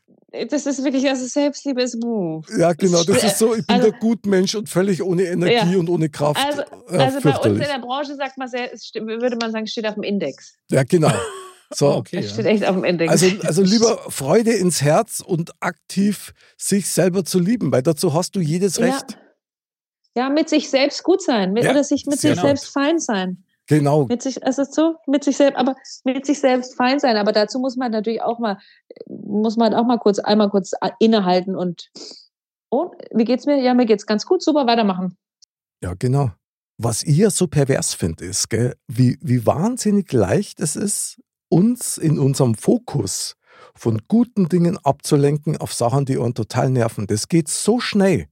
[SPEAKER 4] das ist wirklich, also Selbstliebe ist Buh.
[SPEAKER 1] Ja, genau, das ist so, ich bin also, der Gutmensch und völlig ohne Energie ja. und ohne Kraft.
[SPEAKER 4] Also, also bei uns in der Branche sagt man, sehr, würde man sagen, steht auf dem Index.
[SPEAKER 1] Ja, genau. So.
[SPEAKER 4] Okay, das steht echt auf dem Index.
[SPEAKER 1] Also, also lieber Freude ins Herz und aktiv sich selber zu lieben, weil dazu hast du jedes Recht.
[SPEAKER 4] Ja, ja mit sich selbst gut sein mit, ja, oder sich mit sich genau. selbst fein sein.
[SPEAKER 1] Genau.
[SPEAKER 4] Mit sich, es ist so, mit sich selbst, aber mit sich selbst fein sein. Aber dazu muss man natürlich auch mal, muss man auch mal kurz, einmal kurz innehalten und, oh, wie geht's mir? Ja, mir geht's ganz gut, super, weitermachen.
[SPEAKER 1] Ja, genau. Was ich ja so pervers finde, ist, gell, wie, wie wahnsinnig leicht es ist, uns in unserem Fokus von guten Dingen abzulenken auf Sachen, die uns total nerven. Das geht so schnell.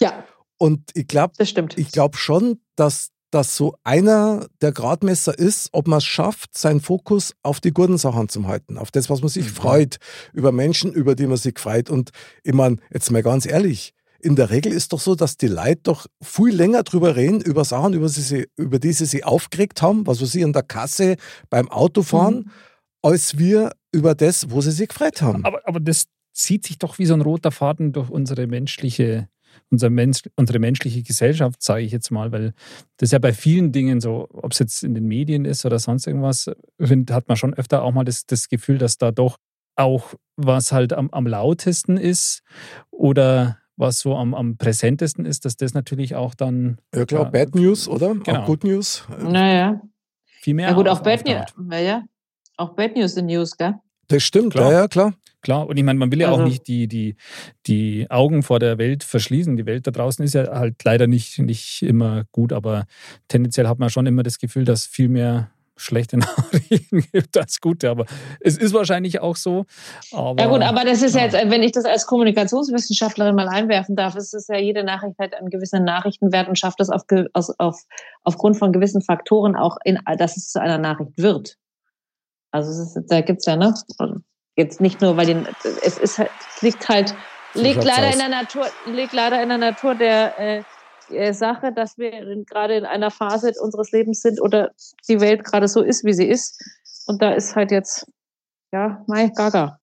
[SPEAKER 4] Ja.
[SPEAKER 1] Und ich glaube, ich glaube schon, dass dass so einer der Gradmesser ist, ob man es schafft, seinen Fokus auf die guten Sachen zu halten, auf das, was man sich mhm. freut, über Menschen, über die man sich freut. Und ich meine, jetzt mal ganz ehrlich, in der Regel ist doch so, dass die Leute doch viel länger drüber reden, über Sachen, über, sie, über die sie sich aufgeregt haben, was ich, in der Kasse, beim Autofahren, mhm. als wir über das, wo sie sich gefreut haben.
[SPEAKER 2] Aber, aber das zieht sich doch wie so ein roter Faden durch unsere menschliche unser Mensch, unsere menschliche Gesellschaft, sage ich jetzt mal, weil das ja bei vielen Dingen so, ob es jetzt in den Medien ist oder sonst irgendwas, find, hat man schon öfter auch mal das, das Gefühl, dass da doch auch was halt am, am lautesten ist oder was so am, am präsentesten ist, dass das natürlich auch dann.
[SPEAKER 1] Ja, klar, ja, Bad News, oder? Genau. Auch Good News.
[SPEAKER 4] Naja.
[SPEAKER 2] Viel mehr.
[SPEAKER 4] Ja, gut, auch Bad News. Ja, auch Bad News in News, gell?
[SPEAKER 1] Das stimmt, klar. ja, ja, klar.
[SPEAKER 2] Klar, und ich meine, man will ja also, auch nicht die, die, die Augen vor der Welt verschließen. Die Welt da draußen ist ja halt leider nicht, nicht immer gut, aber tendenziell hat man schon immer das Gefühl, dass viel mehr schlechte Nachrichten gibt als gute. Aber es ist wahrscheinlich auch so. Aber,
[SPEAKER 4] ja gut, aber das ist ja. jetzt, wenn ich das als Kommunikationswissenschaftlerin mal einwerfen darf, ist es ja jede Nachricht hat einen gewissen Nachrichtenwert und schafft es auf, auf, auf, aufgrund von gewissen Faktoren auch, in, dass es zu einer Nachricht wird. Also ist, da gibt's ja, ne? Jetzt nicht nur, weil den, es ist halt, es liegt halt, liegt leider in der Natur, liegt leider in der Natur der äh, äh, Sache, dass wir gerade in einer Phase unseres Lebens sind oder die Welt gerade so ist, wie sie ist. Und da ist halt jetzt, ja, mein Gaga.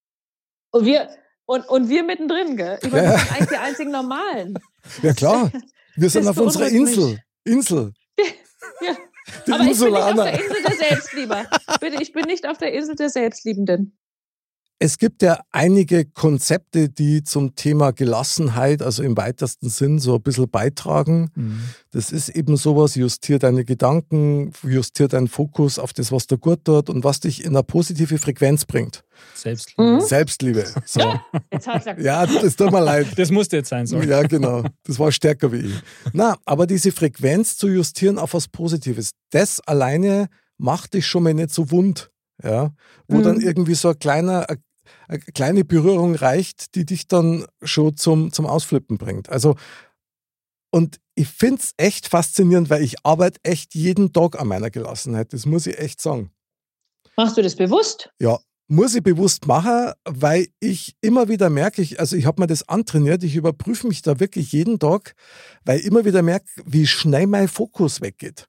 [SPEAKER 4] Und wir, und, und wir mittendrin, gell? Ich meine, ja. sind eigentlich die einzigen Normalen.
[SPEAKER 1] Ja, klar. Wir sind auf unserer Insel. Mich. Insel.
[SPEAKER 4] ja. Aber ich bin nicht auf der Insel der Selbstlieber. Bitte, ich bin nicht auf der Insel der Selbstliebenden.
[SPEAKER 1] Es gibt ja einige Konzepte, die zum Thema Gelassenheit, also im weitesten Sinn, so ein bisschen beitragen. Mhm. Das ist eben sowas, justiert deine Gedanken, justiert deinen Fokus auf das, was dir gut tut und was dich in eine positive Frequenz bringt.
[SPEAKER 2] Selbstliebe.
[SPEAKER 1] Mhm. Selbstliebe. So. ja, das tut mir leid.
[SPEAKER 2] Das musste jetzt sein, sorry.
[SPEAKER 1] Ja, genau. Das war stärker wie ich. Na, aber diese Frequenz zu justieren auf was Positives, das alleine macht dich schon mal nicht so wund. Ja, wo mhm. dann irgendwie so ein kleiner, eine kleine Berührung reicht, die dich dann schon zum, zum Ausflippen bringt. Also, und ich finde es echt faszinierend, weil ich arbeite echt jeden Tag an meiner Gelassenheit. Das muss ich echt sagen.
[SPEAKER 4] Machst du das bewusst?
[SPEAKER 1] Ja, muss ich bewusst machen, weil ich immer wieder merke, ich, also ich habe mir das antrainiert, ich überprüfe mich da wirklich jeden Tag, weil ich immer wieder merke, wie schnell mein Fokus weggeht.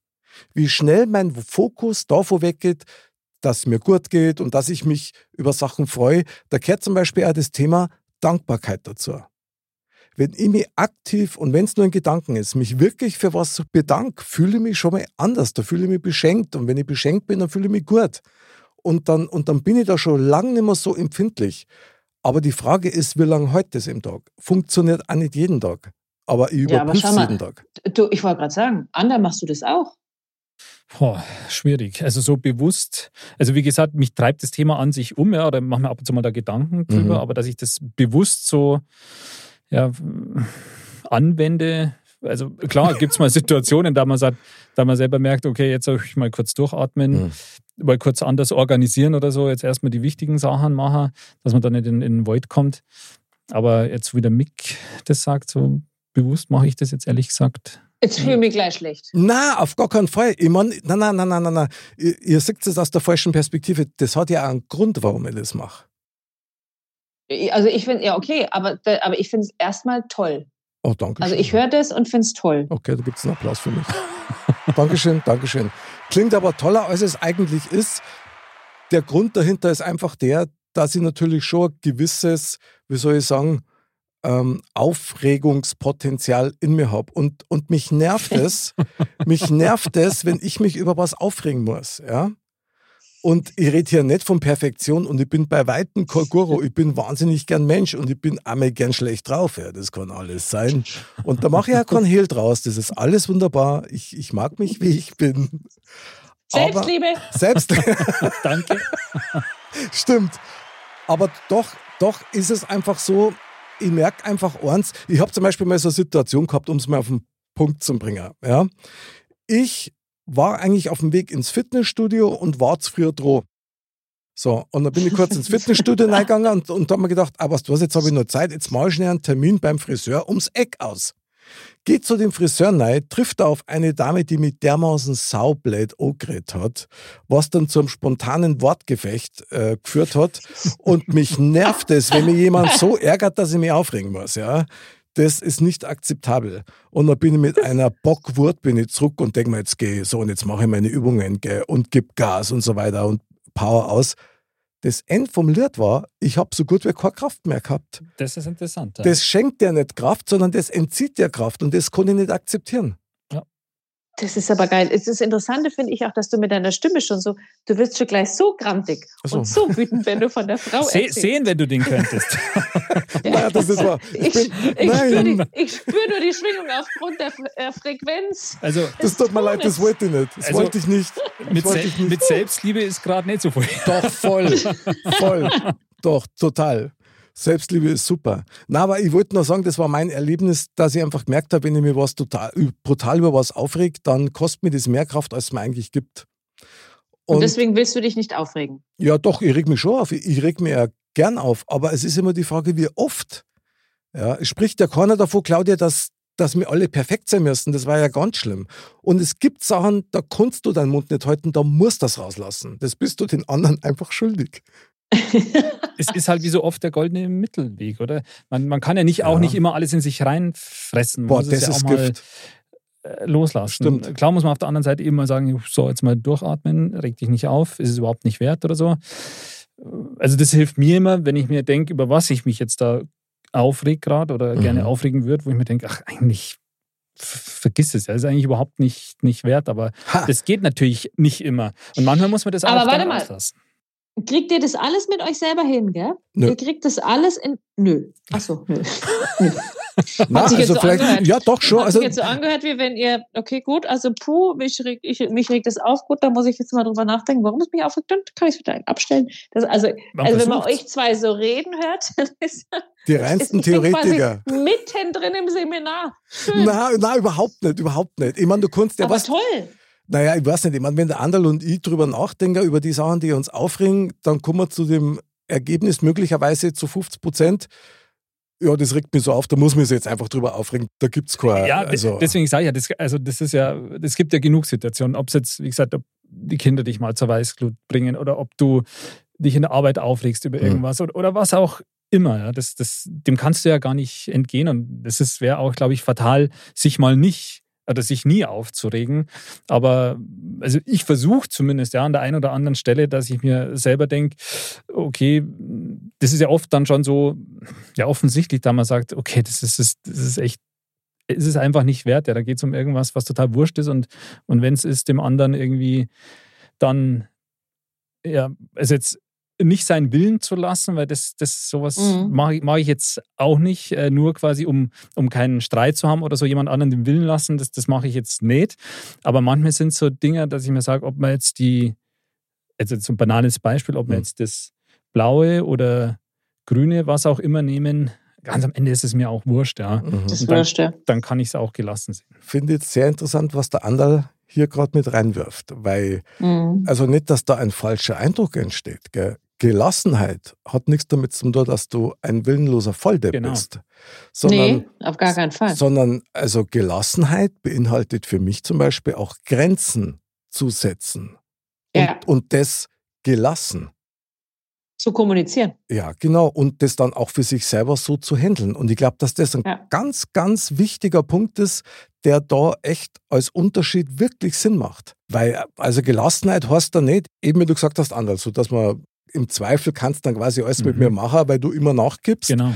[SPEAKER 1] Wie schnell mein Fokus davon weggeht, dass es mir gut geht und dass ich mich über Sachen freue. Da gehört zum Beispiel auch das Thema Dankbarkeit dazu. Wenn ich mich aktiv und wenn es nur ein Gedanken ist, mich wirklich für was bedanke, fühle ich mich schon mal anders. Da fühle ich mich beschenkt. Und wenn ich beschenkt bin, dann fühle ich mich gut. Und dann, und dann bin ich da schon lange nicht mehr so empfindlich. Aber die Frage ist, wie lange heute das im Tag? Funktioniert auch nicht jeden Tag. Aber ich
[SPEAKER 4] Ja, aber
[SPEAKER 1] überprüfe
[SPEAKER 4] schau
[SPEAKER 1] es
[SPEAKER 4] mal.
[SPEAKER 1] jeden Tag.
[SPEAKER 4] Du, ich wollte gerade sagen, Ander, machst du das auch?
[SPEAKER 2] Boah, schwierig. Also so bewusst, also wie gesagt, mich treibt das Thema an sich um, ja, oder mache mir ab und zu mal da Gedanken drüber,
[SPEAKER 1] Mhm.
[SPEAKER 2] aber dass ich das bewusst so ja, anwende, also klar, gibt es mal Situationen, da man sagt, da man selber merkt, okay, jetzt soll ich mal kurz durchatmen,
[SPEAKER 1] Mhm.
[SPEAKER 2] mal kurz anders organisieren oder so, jetzt erstmal die wichtigen Sachen machen, dass man dann nicht in, in den Void kommt. Aber jetzt wie der Mick das sagt, so bewusst mache ich das jetzt ehrlich gesagt.
[SPEAKER 4] Jetzt fühle ich mich gleich schlecht.
[SPEAKER 1] Na, auf gar keinen Fall. Ich mein, nein, nein, nein, nein, nein, nein. Ihr, ihr seht es aus der falschen Perspektive. Das hat ja auch einen Grund, warum ich das mache.
[SPEAKER 4] Also ich finde, ja, okay, aber, aber ich finde es erstmal toll.
[SPEAKER 1] Oh, danke
[SPEAKER 4] Also ich höre das und finde es toll.
[SPEAKER 1] Okay, da gibt es einen Applaus für mich. Dankeschön, Dankeschön. Klingt aber toller, als es eigentlich ist. Der Grund dahinter ist einfach der, dass ich natürlich schon ein gewisses, wie soll ich sagen, ähm, Aufregungspotenzial in mir habe. Und, und mich nervt es, mich nervt es, wenn ich mich über was aufregen muss. Ja? Und ich rede hier nicht von Perfektion und ich bin bei Weitem kein Guru. Ich bin wahnsinnig gern Mensch und ich bin einmal gern schlecht drauf. Ja, das kann alles sein. Und da mache ich ja keinen Hehl draus. Das ist alles wunderbar. Ich, ich mag mich, wie ich bin. Aber-
[SPEAKER 4] Selbstliebe.
[SPEAKER 1] Selbst,
[SPEAKER 2] Danke.
[SPEAKER 1] stimmt. Aber doch, doch ist es einfach so, ich merke einfach eins. Ich habe zum Beispiel mal so eine Situation gehabt, um es mal auf den Punkt zu bringen. Ja. Ich war eigentlich auf dem Weg ins Fitnessstudio und war zu früh dran. So, und dann bin ich kurz ins Fitnessstudio reingegangen und, und da habe mir gedacht, ah, was du was, jetzt habe ich noch Zeit, jetzt mache ich schnell einen Termin beim Friseur ums Eck aus. Geht zu dem Friseur rein, trifft auf eine Dame, die mit dermaßen saublöd angeredet hat, was dann zum spontanen Wortgefecht äh, geführt hat. Und mich nervt es, wenn mir jemand so ärgert, dass ich mich aufregen muss. Ja? Das ist nicht akzeptabel. Und dann bin ich mit einer Bockwurt bin ich zurück und denke mir, jetzt gehe so und jetzt mache ich meine Übungen gell, und gebe Gas und so weiter und Power aus. Das End vom Lied war, ich habe so gut wie keine Kraft mehr gehabt.
[SPEAKER 2] Das ist interessant. ja.
[SPEAKER 1] Das schenkt dir nicht Kraft, sondern das entzieht dir Kraft und das kann ich nicht akzeptieren.
[SPEAKER 4] Das ist aber geil. Es ist Interessante finde ich auch, dass du mit deiner Stimme schon so, du wirst schon gleich so grantig
[SPEAKER 1] so.
[SPEAKER 4] und so wütend, wenn du von der Frau
[SPEAKER 2] Se
[SPEAKER 4] erzählst.
[SPEAKER 2] sehen, wenn du den könntest.
[SPEAKER 1] Naja, das ist wahr.
[SPEAKER 4] Ich, ich, spüre ich spüre nur die Schwingung aufgrund der äh, Frequenz.
[SPEAKER 2] Also
[SPEAKER 1] Das tut mir leid, das wollte ich nicht. Das
[SPEAKER 2] Also,
[SPEAKER 1] wollte ich nicht.
[SPEAKER 2] mit,
[SPEAKER 1] wollte
[SPEAKER 2] Se
[SPEAKER 1] ich nicht.
[SPEAKER 2] mit Selbstliebe ist gerade nicht so voll.
[SPEAKER 1] Doch, voll. voll. Doch, total. Selbstliebe ist super. Na, aber ich wollte nur sagen, das war mein Erlebnis, dass ich einfach gemerkt habe, wenn ich mir was total brutal über was aufregt, dann kostet mir das mehr Kraft, als es mir eigentlich gibt.
[SPEAKER 4] Und,
[SPEAKER 1] Und,
[SPEAKER 4] deswegen willst du dich nicht aufregen.
[SPEAKER 1] ja, doch, ich reg mich schon auf. Ich, reg mich ja gern auf. Aber es ist immer die Frage, wie oft. Ja, es spricht ja keiner davon, Claudia, dass, dass wir alle perfekt sein müssen. Das war ja ganz schlimm. Und es gibt Sachen, da kannst du deinen Mund nicht halten, da musst du das rauslassen. Das bist du den anderen einfach schuldig.
[SPEAKER 2] Es ist halt wie so oft der goldene Mittelweg, oder? Man, man kann ja nicht auch
[SPEAKER 1] Ja.
[SPEAKER 2] nicht immer alles in sich reinfressen. Man
[SPEAKER 1] Boah,
[SPEAKER 2] muss es
[SPEAKER 1] das
[SPEAKER 2] ja
[SPEAKER 1] ist
[SPEAKER 2] auch mal
[SPEAKER 1] Gift.
[SPEAKER 2] äh, loslassen.
[SPEAKER 1] Stimmt.
[SPEAKER 2] Klar muss man auf der anderen Seite eben mal sagen, so jetzt mal durchatmen, reg dich nicht auf, ist es überhaupt nicht wert oder so. Also das hilft mir immer, wenn ich mir denke, über was ich mich jetzt da aufreg gerade oder
[SPEAKER 1] Mhm.
[SPEAKER 2] gerne aufregen würde, wo ich mir denke, ach eigentlich vergiss es, ja, ist eigentlich überhaupt nicht, nicht wert, aber
[SPEAKER 1] Ha.
[SPEAKER 2] das geht natürlich nicht immer. Und manchmal muss man das
[SPEAKER 4] Aber
[SPEAKER 2] auch
[SPEAKER 4] warte
[SPEAKER 2] dann
[SPEAKER 4] mal.
[SPEAKER 2] auslassen.
[SPEAKER 4] Kriegt ihr das alles mit euch selber hin, gell?
[SPEAKER 1] Nö.
[SPEAKER 4] Ihr kriegt das alles in. Nö. Achso, nö. nö.
[SPEAKER 1] Na, also
[SPEAKER 4] so
[SPEAKER 1] vielleicht,
[SPEAKER 4] angehört.
[SPEAKER 1] ja doch schon.
[SPEAKER 4] Hat
[SPEAKER 1] Also,
[SPEAKER 4] jetzt so angehört, wie wenn ihr, okay, gut, also puh, mich regt, ich, mich regt das auf, gut, da muss ich jetzt mal drüber nachdenken, warum es mich aufregt, dann kann ich es wieder abstellen. Das, also,
[SPEAKER 2] Man
[SPEAKER 4] also wenn man euch zwei so reden hört, dann ist,
[SPEAKER 1] die
[SPEAKER 4] ist
[SPEAKER 1] reinsten
[SPEAKER 4] bin
[SPEAKER 1] Theoretiker.
[SPEAKER 4] mittendrin im Seminar. Schön,
[SPEAKER 1] Na, na, überhaupt nicht, überhaupt nicht. Ich meine, du kannst ja
[SPEAKER 4] aber
[SPEAKER 1] was.
[SPEAKER 4] toll.
[SPEAKER 1] Naja, ich weiß nicht, ich meine, wenn der Anderl und ich drüber nachdenken, über die Sachen, die uns aufregen, dann kommen wir zu dem Ergebnis möglicherweise zu 50 Prozent, ja, das regt mich so auf, da muss man sich jetzt einfach drüber aufregen. Da gibt es keine.
[SPEAKER 2] Ja,
[SPEAKER 1] also,
[SPEAKER 2] deswegen sage ich ja, das, also das ist ja, es gibt ja genug Situationen, ob es jetzt, wie gesagt, ob die Kinder dich mal zur Weißglut bringen oder ob du dich in der Arbeit aufregst über
[SPEAKER 1] Mhm.
[SPEAKER 2] irgendwas oder, oder was auch immer. Ja. Das, das, dem kannst du ja gar nicht entgehen und das wäre auch, glaube ich, fatal, sich mal nicht oder sich nie aufzuregen. Aber also ich versuche zumindest ja an der einen oder anderen Stelle, dass ich mir selber denke, okay, das ist ja oft dann schon so, ja offensichtlich, da man sagt, okay, das ist, das ist echt, es ist einfach nicht wert. Ja, da geht es um irgendwas, was total wurscht ist und, und wenn es ist, dem anderen irgendwie dann, ja, also jetzt nicht seinen Willen zu lassen, weil das, das sowas
[SPEAKER 4] Mhm.
[SPEAKER 2] mache ich, mach ich jetzt auch nicht, äh, nur quasi um, um keinen Streit zu haben oder so jemand anderen den Willen lassen, das, das mache ich jetzt nicht. Aber manchmal sind so Dinge, dass ich mir sage, ob man jetzt die, also jetzt so ein banales Beispiel, ob man
[SPEAKER 1] Mhm.
[SPEAKER 2] jetzt das blaue oder grüne, was auch immer nehmen, ganz am Ende ist es mir auch wurscht, ja.
[SPEAKER 1] mhm.
[SPEAKER 4] Das
[SPEAKER 2] dann-
[SPEAKER 4] wurscht, ja.
[SPEAKER 2] Dann kann ich es auch gelassen sehen.
[SPEAKER 1] finde jetzt sehr interessant, was der Anderl hier gerade mit reinwirft, weil
[SPEAKER 4] Mhm.
[SPEAKER 1] also nicht, dass da ein falscher Eindruck entsteht. Gell? Gelassenheit hat nichts damit zu tun, dass du ein willenloser Volldepp
[SPEAKER 2] Genau.
[SPEAKER 1] bist, sondern
[SPEAKER 4] Nee, auf gar keinen Fall.
[SPEAKER 1] sondern also Gelassenheit beinhaltet für mich zum Beispiel auch Grenzen zu setzen und,
[SPEAKER 4] Ja.
[SPEAKER 1] und das gelassen.
[SPEAKER 4] Zu kommunizieren.
[SPEAKER 1] Ja, genau. Und das dann auch für sich selber so zu handeln. Und ich glaube, dass das ein
[SPEAKER 4] Ja.
[SPEAKER 1] ganz, ganz wichtiger Punkt ist, der da echt als Unterschied wirklich Sinn macht. Weil, also Gelassenheit heißt da nicht, eben wie du gesagt hast, anders, so dass man im Zweifel kannst dann quasi alles mit
[SPEAKER 2] Mhm.
[SPEAKER 1] mir machen, weil du immer nachgibst.
[SPEAKER 2] Genau.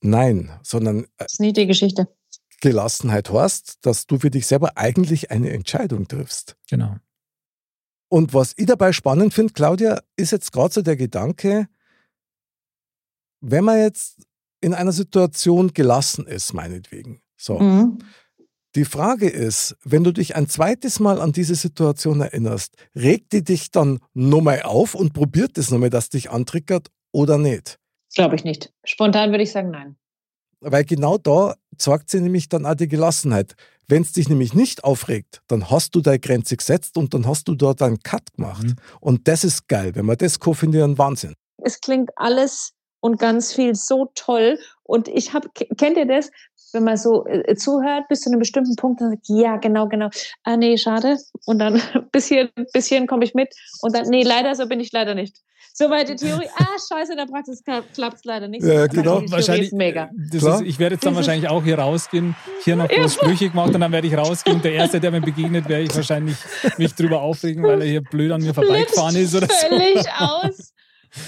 [SPEAKER 1] Nein, sondern äh,
[SPEAKER 4] Das ist nie die Geschichte.
[SPEAKER 1] Gelassenheit heißt, dass du für dich selber eigentlich eine Entscheidung triffst.
[SPEAKER 2] Genau.
[SPEAKER 1] Und was ich dabei spannend finde, Claudia, ist jetzt gerade so der Gedanke, wenn man jetzt in einer Situation gelassen ist, meinetwegen. So.
[SPEAKER 4] Mhm.
[SPEAKER 1] Die Frage ist, wenn du dich ein zweites Mal an diese Situation erinnerst, regt die dich dann nochmal auf und probiert es nochmal, dass dich antriggert oder nicht?
[SPEAKER 4] Glaube ich nicht. Spontan würde ich sagen, nein.
[SPEAKER 1] Weil genau da zeigt sie nämlich dann auch die Gelassenheit. Wenn es dich nämlich nicht aufregt, dann hast du deine Grenze gesetzt und dann hast du dort einen Cut gemacht.
[SPEAKER 2] Mhm.
[SPEAKER 1] Und das ist geil. Wenn man das einen Wahnsinn.
[SPEAKER 4] es klingt alles und ganz viel so toll. Und ich habe, kennt ihr das, wenn man so äh, zuhört bis zu einem bestimmten Punkt und sagt, ja, genau, genau, ah nee, schade. Und dann bis hier, bis hierhin komme ich mit. Und dann, nee, leider, so bin ich leider nicht. Soweit die Theorie, ah, scheiße, in der Praxis klappt es leider nicht. so.
[SPEAKER 1] Ja, genau.
[SPEAKER 4] Die Theorie ist mega.
[SPEAKER 2] Das
[SPEAKER 1] Klar.
[SPEAKER 2] ist, ich werde jetzt dann wahrscheinlich auch hier rausgehen, hier noch bloß Sprüche gemacht und dann werde ich rausgehen. Und der Erste, der mir begegnet, werde ich wahrscheinlich mich drüber aufregen, weil er hier blöd an mir vorbeigefahren ist oder so.
[SPEAKER 4] völlig aus,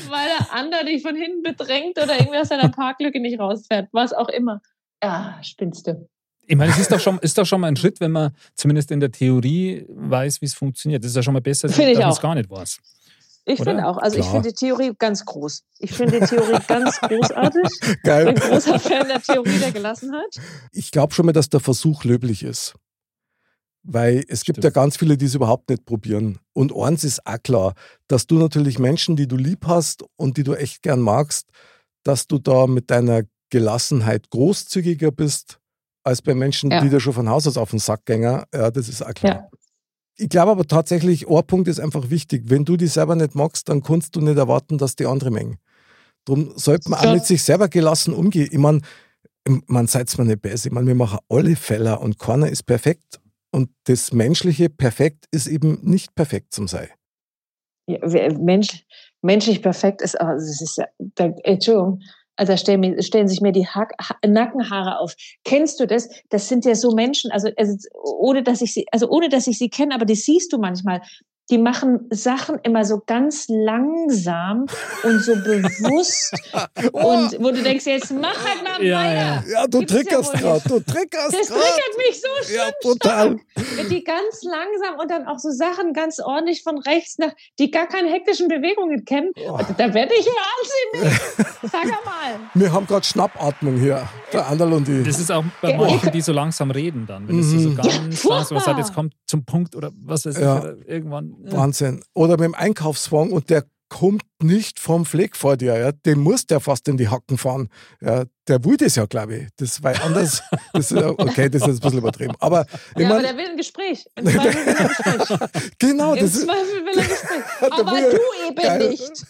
[SPEAKER 4] weil der andere dich von hinten bedrängt oder irgendwie aus seiner Parklücke nicht rausfährt. Was auch immer. Ja, spinnst du.
[SPEAKER 2] Ich meine, es ist doch, schon, ist doch schon mal ein Schritt, wenn man zumindest in der Theorie weiß, wie es funktioniert. Das ist ja schon mal besser, als
[SPEAKER 4] ich
[SPEAKER 2] wenn man es gar nicht weiß.
[SPEAKER 4] Ich finde auch. Also ich
[SPEAKER 1] Klar.
[SPEAKER 4] finde die Theorie ganz groß. Ich finde die Theorie ganz großartig. Bin
[SPEAKER 1] Geil.
[SPEAKER 4] großer Fan der Theorie der Gelassenheit.
[SPEAKER 1] Ich glaube schon mal, dass der Versuch löblich ist. Weil es gibt
[SPEAKER 2] Stimmt.
[SPEAKER 1] ja ganz viele, die es überhaupt nicht probieren. Und eins ist auch klar, dass du natürlich Menschen, die du lieb hast und die du echt gern magst, dass du da mit deiner Gelassenheit großzügiger bist als bei Menschen,
[SPEAKER 4] Ja.
[SPEAKER 1] die dir schon von Haus aus auf den Sack gängen. Ja, das ist auch klar.
[SPEAKER 4] Ja.
[SPEAKER 1] Ich glaube aber tatsächlich, ein Punkt ist einfach wichtig. Wenn du die selber nicht magst, dann kannst du nicht erwarten, dass die andere mengen. Darum sollte man auch
[SPEAKER 4] Ja.
[SPEAKER 1] mit sich selber gelassen umgehen. Ich meine, man seid mir nicht besser. Ich meine, wir machen alle Fälle und keiner ist perfekt. Und das Menschliche perfekt ist eben nicht perfekt zum Sein.
[SPEAKER 4] Ja, Mensch, menschlich perfekt ist, aber es ist ja, Entschuldigung, also stellen, stellen sich mir die Hack, ha, Nackenhaare auf. Kennst du das? Das sind ja so Menschen, also, also ohne dass ich sie, also ohne dass ich sie kenne, aber die siehst du manchmal. Die machen Sachen immer so ganz langsam und so bewusst und wo du denkst, jetzt mach halt mal
[SPEAKER 2] Ja,
[SPEAKER 4] weiter.
[SPEAKER 2] ja.
[SPEAKER 1] Ja, du
[SPEAKER 4] Gibt's ja
[SPEAKER 1] triggerst
[SPEAKER 4] wohl
[SPEAKER 1] gerade, du triggerst
[SPEAKER 4] Das
[SPEAKER 1] gerade.
[SPEAKER 4] triggert mich so schön
[SPEAKER 1] Ja, total.
[SPEAKER 4] wenn die ganz langsam und dann auch so Sachen ganz ordentlich von rechts nach, die gar keine hektischen Bewegungen kennen.
[SPEAKER 1] Oh.
[SPEAKER 4] Da werde ich wahnsinnig. Sag mal.
[SPEAKER 1] Wir haben gerade Schnappatmung hier, der Anderl und ich.
[SPEAKER 2] Das ist auch bei
[SPEAKER 4] Ja.
[SPEAKER 2] manchen, die so langsam reden dann. Wenn es so
[SPEAKER 1] Mhm.
[SPEAKER 2] ganz
[SPEAKER 4] Ja,
[SPEAKER 2] langsam hat, jetzt kommt zum Punkt oder was weiß ich,
[SPEAKER 1] Ja.
[SPEAKER 2] oder irgendwann. Äh,
[SPEAKER 1] Wahnsinn. Oder mit dem Einkaufswagen und der kommt nicht vom Fleck vor dir. Ja. Den muss der fast in die Hacken fahren. Ja, der will das ja, glaube ich. Das war anders. Das ja- okay, das ist jetzt ein bisschen übertrieben. Aber ich
[SPEAKER 4] Ja, aber
[SPEAKER 1] mein,
[SPEAKER 4] der will ein Gespräch. Im Zweifel will er ein Gespräch.
[SPEAKER 1] genau,
[SPEAKER 4] Im
[SPEAKER 1] das ist,
[SPEAKER 4] Zweifel will er ein Gespräch. Aber du eben nicht.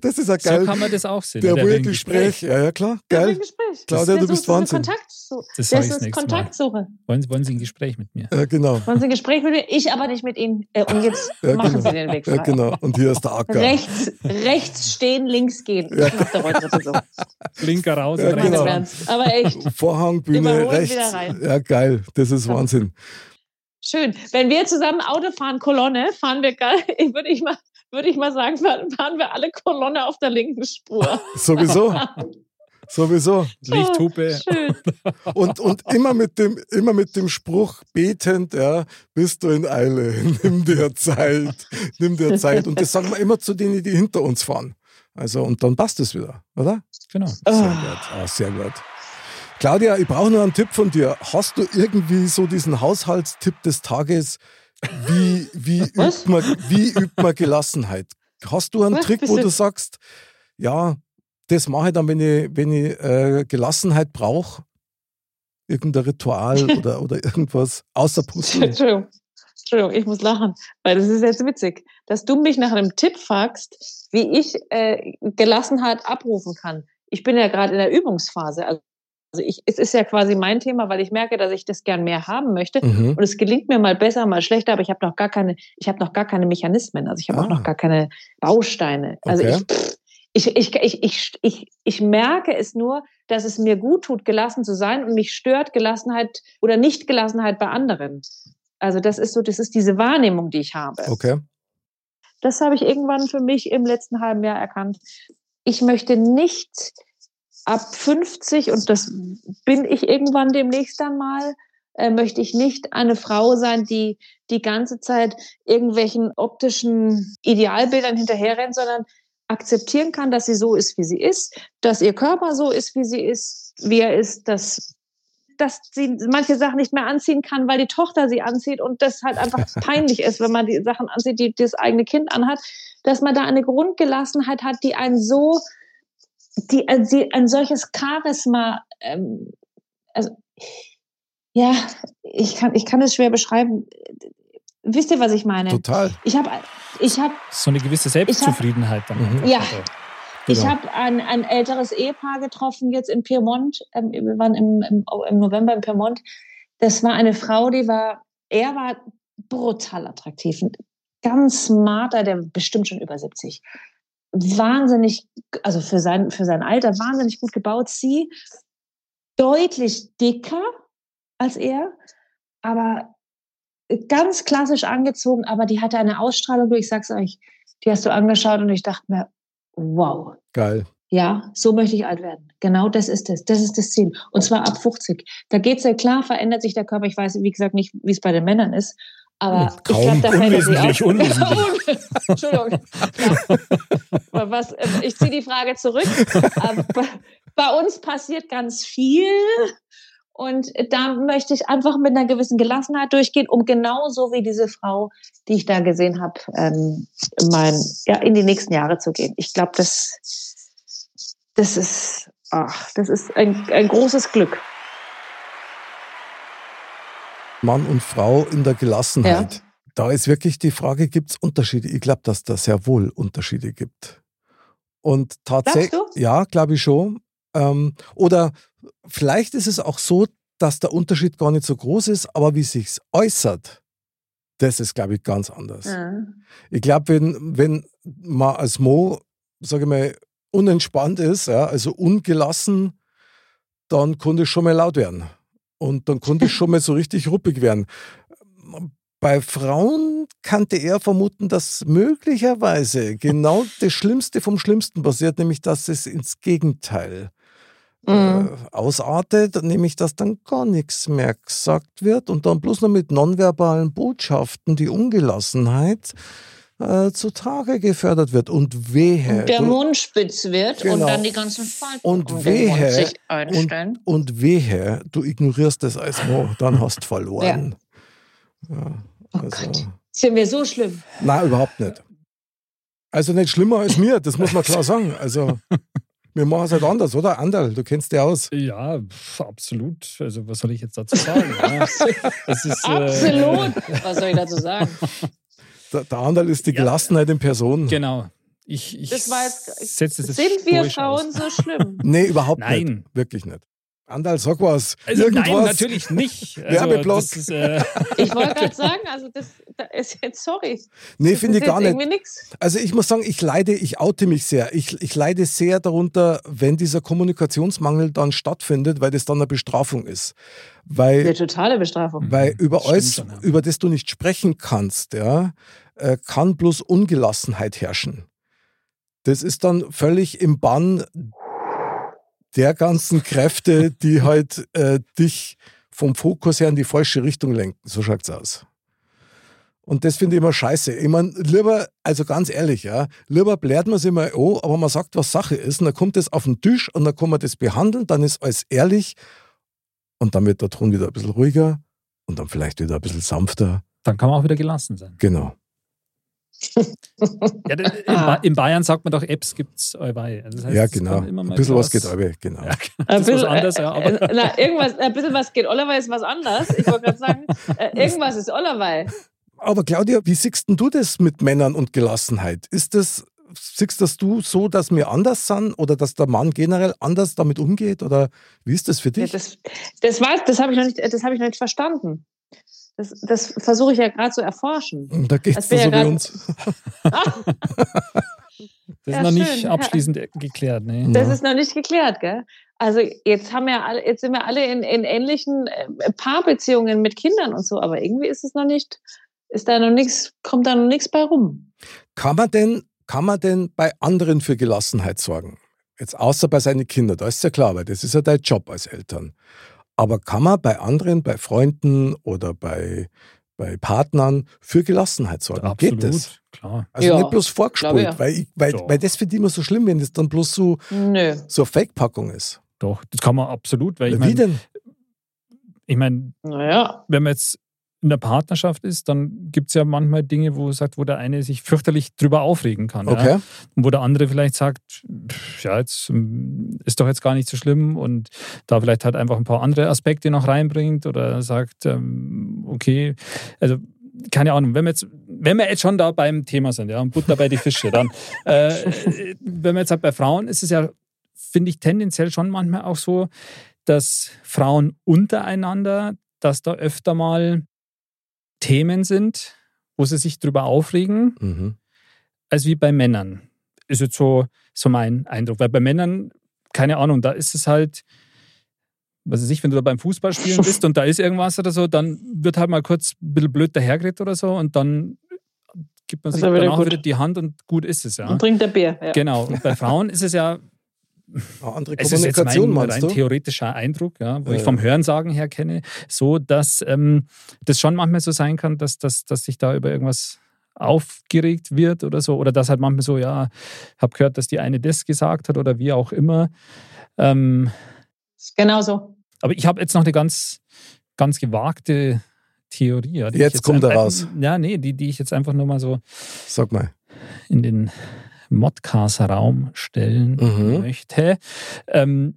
[SPEAKER 1] Das ist ja
[SPEAKER 2] So
[SPEAKER 1] geil.
[SPEAKER 2] kann man das auch sehen.
[SPEAKER 1] der
[SPEAKER 2] will
[SPEAKER 1] will
[SPEAKER 2] ein
[SPEAKER 1] Gespräch. Ja, ja, klar.
[SPEAKER 4] Der
[SPEAKER 1] Geil.
[SPEAKER 4] ein Gespräch.
[SPEAKER 1] Claudia,
[SPEAKER 4] Der
[SPEAKER 1] du bist
[SPEAKER 4] so
[SPEAKER 1] Wahnsinn.
[SPEAKER 4] Kontaktsuche.
[SPEAKER 2] Das
[SPEAKER 4] Der
[SPEAKER 2] das
[SPEAKER 4] ist. Kontaktsuche.
[SPEAKER 2] Wollen, wollen Sie ein Gespräch mit mir?
[SPEAKER 1] Ja, genau.
[SPEAKER 4] Wollen Sie ein Gespräch mit mir? Ich aber nicht mit Ihnen. Äh, und jetzt
[SPEAKER 1] Ja,
[SPEAKER 4] machen
[SPEAKER 1] genau.
[SPEAKER 4] Sie den Weg frei.
[SPEAKER 1] Ja, genau. Und hier ist der Acker.
[SPEAKER 4] Rechts, rechts stehen, links gehen.
[SPEAKER 1] Ja.
[SPEAKER 4] Ich der so.
[SPEAKER 2] Linker raus
[SPEAKER 1] Ja, genau.
[SPEAKER 4] Aber echt.
[SPEAKER 1] Vorhang, Bühne,
[SPEAKER 4] Überholen
[SPEAKER 1] rechts.
[SPEAKER 4] wieder rein.
[SPEAKER 1] Ja, geil. Das ist Wahnsinn.
[SPEAKER 4] Schön. Wenn wir zusammen Auto fahren, Kolonne, fahren wir würde ich mal, würde ich mal sagen, fahren wir alle Kolonne auf der linken Spur.
[SPEAKER 1] Sowieso. Sowieso.
[SPEAKER 2] Lichthupe.
[SPEAKER 4] Schön.
[SPEAKER 1] Und, und immer, mit dem, immer mit dem Spruch betend, ja, bist du in Eile. Nimm dir Zeit. Nimm dir Zeit. Und das sagen wir immer zu denen, die hinter uns fahren. Also, und dann passt es wieder, oder?
[SPEAKER 2] Genau.
[SPEAKER 1] Sehr gut. Ah, sehr gut. Claudia, ich brauche nur einen Tipp von dir. Hast du irgendwie so diesen Haushaltstipp des Tages? Wie, wie, übt, man, wie übt man Gelassenheit? Hast du einen
[SPEAKER 4] Was?
[SPEAKER 1] Trick, wo
[SPEAKER 4] du-
[SPEAKER 1] sagst, ja, das mache ich dann, wenn ich, wenn ich äh, Gelassenheit brauche? Irgendein Ritual oder, oder irgendwas außer Puzzeln?
[SPEAKER 4] Entschuldigung. Entschuldigung, ich muss lachen, weil das ist jetzt witzig, dass du mich nach einem Tipp fragst, wie ich äh, Gelassenheit abrufen kann. Ich bin ja gerade in der Übungsphase. Also ich, es ist ja quasi mein Thema, weil ich merke, dass ich das gern mehr haben möchte.
[SPEAKER 1] Mhm.
[SPEAKER 4] Und es gelingt mir mal besser, mal schlechter, aber ich habe noch gar keine, ich habe noch gar keine Mechanismen, also ich habe
[SPEAKER 1] Ah.
[SPEAKER 4] auch noch gar keine Bausteine. Also
[SPEAKER 1] Okay.
[SPEAKER 4] ich, pff, ich, ich, ich, ich, ich, ich merke es nur, dass es mir gut tut, gelassen zu sein und mich stört Gelassenheit oder Nicht-Gelassenheit bei anderen. Also das ist so, das ist diese Wahrnehmung, die ich habe.
[SPEAKER 1] Okay.
[SPEAKER 4] Das habe ich irgendwann für mich im letzten halben Jahr erkannt. Ich möchte nicht ab 50, und das bin ich irgendwann demnächst dann mal, äh, möchte ich nicht eine Frau sein, die die ganze Zeit irgendwelchen optischen Idealbildern hinterherrennt, sondern akzeptieren kann, dass sie so ist, wie sie ist, dass ihr Körper so ist, wie sie ist, wie er ist, dass dass sie manche Sachen nicht mehr anziehen kann, weil die Tochter sie anzieht und das halt einfach peinlich ist, wenn man die Sachen anzieht, die das eigene Kind anhat, dass man da eine Grundgelassenheit hat, die einen so, die, äh, die ein solches Charisma, ähm, also ja, ich kann, ich kann es schwer beschreiben. Wisst ihr, was ich meine?
[SPEAKER 1] Total.
[SPEAKER 4] Ich habe, ich habe
[SPEAKER 2] So eine gewisse Selbstzufriedenheit dann.
[SPEAKER 1] Mhm.
[SPEAKER 2] einfach.
[SPEAKER 4] Ja.
[SPEAKER 2] Also,
[SPEAKER 4] Ich
[SPEAKER 1] Genau.
[SPEAKER 4] habe ein, ein älteres Ehepaar getroffen jetzt in Piemont. Ähm, wir waren im, im, im November in Piemont. Das war eine Frau, die war, er war brutal attraktiv. Ein ganz smarter, der bestimmt schon über 70. Wahnsinnig, also für sein, für sein Alter, wahnsinnig gut gebaut. Sie deutlich dicker als er, aber ganz klassisch angezogen, aber die hatte eine Ausstrahlung, ich sag's euch, die hast du angeschaut und ich dachte mir, wow,
[SPEAKER 1] Geil.
[SPEAKER 4] ja, so möchte ich alt werden. Genau das ist es. Das ist das Ziel. Und zwar ab 50. Da geht's ja klar, verändert sich der Körper. Ich weiß, wie gesagt, nicht, wie es bei den Männern ist. Aber
[SPEAKER 1] Hm,
[SPEAKER 4] ich glaube, da sich
[SPEAKER 2] Unwesentlich,
[SPEAKER 4] auch.
[SPEAKER 2] unwesentlich.
[SPEAKER 4] Entschuldigung. Ja. Was, äh, ich ziehe die Frage zurück. Aber bei uns passiert ganz viel. Und da möchte ich einfach mit einer gewissen Gelassenheit durchgehen, um genauso wie diese Frau, die ich da gesehen habe, ähm, mein, ja, in die nächsten Jahre zu gehen. Ich glaube, das, das ist, ach, das ist ein, ein großes Glück.
[SPEAKER 1] Mann und Frau in der Gelassenheit. Da ist wirklich die Frage, gibt es Unterschiede? Ich glaube, dass da sehr wohl Unterschiede gibt. Und tatsächlich, ja, glaube ich schon. Ähm, oder vielleicht ist es auch so, dass der Unterschied gar nicht so groß ist, aber wie sich's äußert, das ist, glaube ich, ganz anders. Ich glaube, wenn, wenn man als Mo, sage ich mal, unentspannt ist, ja, also ungelassen, dann konnte es schon mal laut werden. Und dann konnte es schon mal so richtig ruppig werden. Bei Frauen kannte er vermuten, dass möglicherweise genau das Schlimmste vom Schlimmsten passiert, nämlich dass es ins Gegenteil
[SPEAKER 4] Mhm.
[SPEAKER 1] äh, ausartet, nämlich dass dann gar nichts mehr gesagt wird und dann bloß noch mit nonverbalen Botschaften die Ungelassenheit äh, zutage gefördert wird. Und wehe.
[SPEAKER 4] Der
[SPEAKER 1] du-
[SPEAKER 4] Mund spitz wird
[SPEAKER 1] Genau.
[SPEAKER 4] und dann die ganzen Falten
[SPEAKER 1] Und
[SPEAKER 4] um
[SPEAKER 1] wehe,
[SPEAKER 4] sich einstellen.
[SPEAKER 1] Und wehe, du ignorierst das als Mo, dann hast du verloren. Ja.
[SPEAKER 4] Oh
[SPEAKER 1] also,
[SPEAKER 4] Gott. Sind wir so schlimm?
[SPEAKER 1] Nein, überhaupt nicht. Also nicht schlimmer als mir, das muss man klar sagen. Also wir machen es halt anders, oder? Anderl, du kennst dich aus.
[SPEAKER 2] Ja, absolut. Also, was soll ich jetzt dazu sagen? ja? Es ist, äh,
[SPEAKER 4] Absolut. Was soll ich dazu sagen?
[SPEAKER 1] Der, der Anderl ist die
[SPEAKER 2] Ja.
[SPEAKER 1] Gelassenheit in Person.
[SPEAKER 2] Genau. Ich, ich
[SPEAKER 4] Das war jetzt-
[SPEAKER 2] setze das
[SPEAKER 4] Sind wir Frauen
[SPEAKER 2] aus.
[SPEAKER 4] so schlimm?
[SPEAKER 1] Nee, überhaupt
[SPEAKER 2] Nein.
[SPEAKER 1] nicht. Wirklich nicht. Andal, sag was.
[SPEAKER 2] Also nein,
[SPEAKER 1] Irgendwas.
[SPEAKER 2] natürlich nicht. Also,
[SPEAKER 1] Werbeblock.
[SPEAKER 2] das ist, äh,
[SPEAKER 4] Ich wollte gerade sagen, also das, das ist jetzt, sorry.
[SPEAKER 1] Nee, finde ich gar nicht. Also ich muss sagen, ich leide, ich oute mich sehr. Ich, ich leide sehr darunter, wenn dieser Kommunikationsmangel dann stattfindet, weil das dann eine Bestrafung ist. Weil,
[SPEAKER 4] Eine totale Bestrafung.
[SPEAKER 1] weil über
[SPEAKER 2] Stimmt
[SPEAKER 1] alles, über das du nicht sprechen kannst, ja, äh, kann bloß Ungelassenheit herrschen. Das ist dann völlig im Bann der ganzen Kräfte, die halt äh, dich vom Fokus her in die falsche Richtung lenken. So schaut's aus. Und das finde ich immer scheiße. Ich meine, lieber, also ganz ehrlich, ja, lieber blärt man sich mal an, aber man sagt, was Sache ist, und dann kommt das auf den Tisch und dann kann man das behandeln, dann ist alles ehrlich und dann wird der Ton wieder ein bisschen ruhiger und dann vielleicht wieder ein bisschen sanfter.
[SPEAKER 2] dann kann man auch wieder gelassen sein.
[SPEAKER 1] Genau.
[SPEAKER 2] Ja, das- in, ba in Bayern sagt man doch, Apps gibt's allweil. Also das heißt,
[SPEAKER 1] ja, genau.
[SPEAKER 2] kann immer
[SPEAKER 1] Ein bisschen
[SPEAKER 2] wieder
[SPEAKER 1] was geht aber, genau.
[SPEAKER 2] Ja,
[SPEAKER 4] Ein
[SPEAKER 2] das ist was
[SPEAKER 4] bisschen,
[SPEAKER 2] anderes, ja, aber
[SPEAKER 4] äh, na, irgendwas, ein bisschen was geht Allerweil ist was anderes. Ich wollte gerade sagen, äh, irgendwas ist Allerweil.
[SPEAKER 1] Aber Claudia, wie siehst denn du das mit Männern und Gelassenheit? Ist das, siehst das du so, dass wir anders sind oder dass der Mann generell anders damit umgeht? Oder wie ist das für
[SPEAKER 4] Ja,
[SPEAKER 1] dich?
[SPEAKER 4] das das, weiß, das habe ich, noch nicht- das hab ich noch nicht verstanden. Das, das versuche ich ja gerade zu erforschen.
[SPEAKER 1] Und da geht es so
[SPEAKER 4] ja
[SPEAKER 1] wie uns.
[SPEAKER 2] das ist
[SPEAKER 4] Ja,
[SPEAKER 2] noch nicht
[SPEAKER 4] schön.
[SPEAKER 2] abschließend geklärt. Nee.
[SPEAKER 4] Das ist noch nicht geklärt, gell? Also jetzt haben wir alle, jetzt sind wir alle in, in ähnlichen äh, Paarbeziehungen mit Kindern und so, aber irgendwie ist es noch nicht, ist da noch nichts, kommt da noch nichts bei rum.
[SPEAKER 1] Kann man denn, kann man denn bei anderen für Gelassenheit sorgen? Jetzt außer bei seinen Kindern, da ist ja klar, weil das ist ja dein Job als Eltern. Aber kann man bei anderen, bei Freunden oder bei, bei Partnern für Gelassenheit sorgen?
[SPEAKER 2] Absolut,
[SPEAKER 1] Geht das?
[SPEAKER 2] klar.
[SPEAKER 1] Also
[SPEAKER 4] Ja,
[SPEAKER 1] nicht bloß vorgespult,
[SPEAKER 4] ja.
[SPEAKER 1] weil, ich, weil,
[SPEAKER 2] Doch.
[SPEAKER 1] weil das finde ich immer so schlimm, wenn das dann bloß so,
[SPEAKER 4] Nö.
[SPEAKER 1] so eine Fake-Packung ist.
[SPEAKER 2] Doch, das kann man absolut. Weil ich
[SPEAKER 1] Wie
[SPEAKER 2] meine,
[SPEAKER 1] denn?
[SPEAKER 2] ich mein,
[SPEAKER 4] Naja.
[SPEAKER 2] wenn man jetzt in der Partnerschaft ist, dann gibt es ja manchmal Dinge, wo sagt, wo der eine sich fürchterlich drüber aufregen kann. Ja?
[SPEAKER 1] Okay.
[SPEAKER 2] Und wo der andere vielleicht sagt, ja, jetzt ähm, ist doch jetzt gar nicht so schlimm und da vielleicht halt einfach ein paar andere Aspekte noch reinbringt oder sagt, ähm, okay, also keine Ahnung, wenn wir jetzt, wenn wir jetzt schon da beim Thema sind, ja, und Butter bei die Fische, dann, äh, wenn wir jetzt halt bei Frauen, ist es ja, finde ich, tendenziell schon manchmal auch so, dass Frauen untereinander, dass da öfter mal Themen sind, wo sie sich drüber aufregen,
[SPEAKER 1] Mhm.
[SPEAKER 2] als wie bei Männern. Ist jetzt so, so mein Eindruck. Weil bei Männern, keine Ahnung, da ist es halt, was weiß ich, wenn du da beim Fußballspielen bist und da ist irgendwas oder so, dann wird halt mal kurz ein bisschen blöd dahergeredet oder so und dann gibt man sich
[SPEAKER 4] ja wieder
[SPEAKER 2] danach
[SPEAKER 4] gut.
[SPEAKER 2] wieder die Hand und gut ist es, ja.
[SPEAKER 4] Und trinkt der Bier. Ja.
[SPEAKER 2] Genau. Und bei Frauen ist es ja,
[SPEAKER 1] Eine andere
[SPEAKER 2] es ist jetzt
[SPEAKER 1] Kommunikation,
[SPEAKER 2] mein
[SPEAKER 1] meinst
[SPEAKER 2] rein theoretischer Eindruck, ja, wo
[SPEAKER 1] Ja,
[SPEAKER 2] ich vom. Hörensagen her kenne, so dass ähm, das schon manchmal so sein kann, dass, dass, dass sich da über irgendwas aufgeregt wird oder so. Oder dass halt manchmal so, ja, habe gehört, dass die eine das gesagt hat oder wie auch immer. Ähm,
[SPEAKER 4] Genau so.
[SPEAKER 2] aber ich habe jetzt noch eine ganz, ganz gewagte Theorie. ich
[SPEAKER 1] Jetzt kommt er raus.
[SPEAKER 2] Ja, nee, die, die ich jetzt einfach nur mal so
[SPEAKER 1] Sag mal.
[SPEAKER 2] in den Modcast-Raum stellen
[SPEAKER 1] Mhm.
[SPEAKER 2] möchte. Ähm,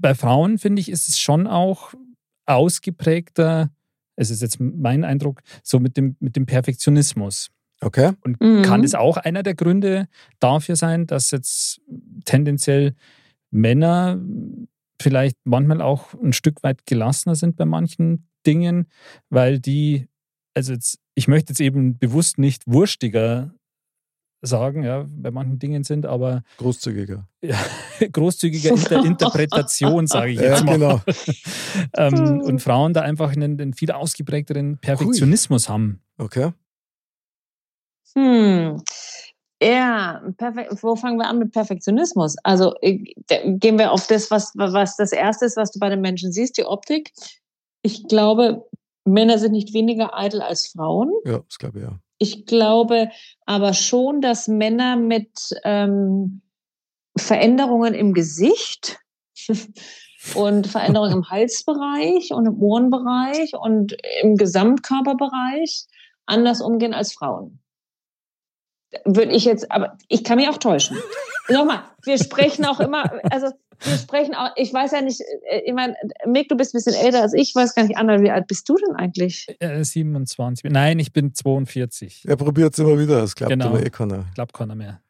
[SPEAKER 2] bei Frauen, finde ich, ist es schon auch ausgeprägter, es ist jetzt mein Eindruck, so mit dem, mit dem Perfektionismus.
[SPEAKER 1] Okay.
[SPEAKER 2] Und
[SPEAKER 4] Mhm.
[SPEAKER 2] kann es auch einer der Gründe dafür sein, dass jetzt tendenziell Männer vielleicht manchmal auch ein Stück weit gelassener sind bei manchen Dingen, weil die, also jetzt, ich möchte jetzt eben bewusst nicht wurstiger sagen, ja, bei manchen Dingen sind, aber
[SPEAKER 1] Großzügiger.
[SPEAKER 2] großzügiger Inter Interpretation, sage ich
[SPEAKER 1] Ja,
[SPEAKER 2] jetzt mal.
[SPEAKER 1] genau.
[SPEAKER 2] ähm, und Frauen da einfach einen, einen viel ausgeprägteren Perfektionismus haben.
[SPEAKER 1] Okay.
[SPEAKER 4] Hm. Ja, perfekt. Wo fangen wir an mit Perfektionismus? Also äh, gehen wir auf das, was, was das Erste ist, was du bei den Menschen siehst, die Optik. Ich glaube, Männer sind nicht weniger eitel als Frauen.
[SPEAKER 1] Ja, das glaube ich ja.
[SPEAKER 4] Ich glaube aber schon, dass Männer mit ähm, Veränderungen im Gesicht und Veränderungen im Halsbereich und im Ohrenbereich und im Gesamtkörperbereich anders umgehen als Frauen. Würde ich jetzt, aber ich kann mich auch täuschen. Nochmal, wir sprechen auch immer, also wir sprechen auch, ich weiß ja nicht, äh, ich meine, Mick, du bist ein bisschen älter als ich, weiß gar nicht, Anna, wie alt bist du denn eigentlich?
[SPEAKER 2] Äh, 27. Nein, ich bin 42.
[SPEAKER 1] Er probiert es immer wieder, das klappt
[SPEAKER 2] Genau.
[SPEAKER 1] aber eh keiner.
[SPEAKER 2] Ich glaube keiner mehr.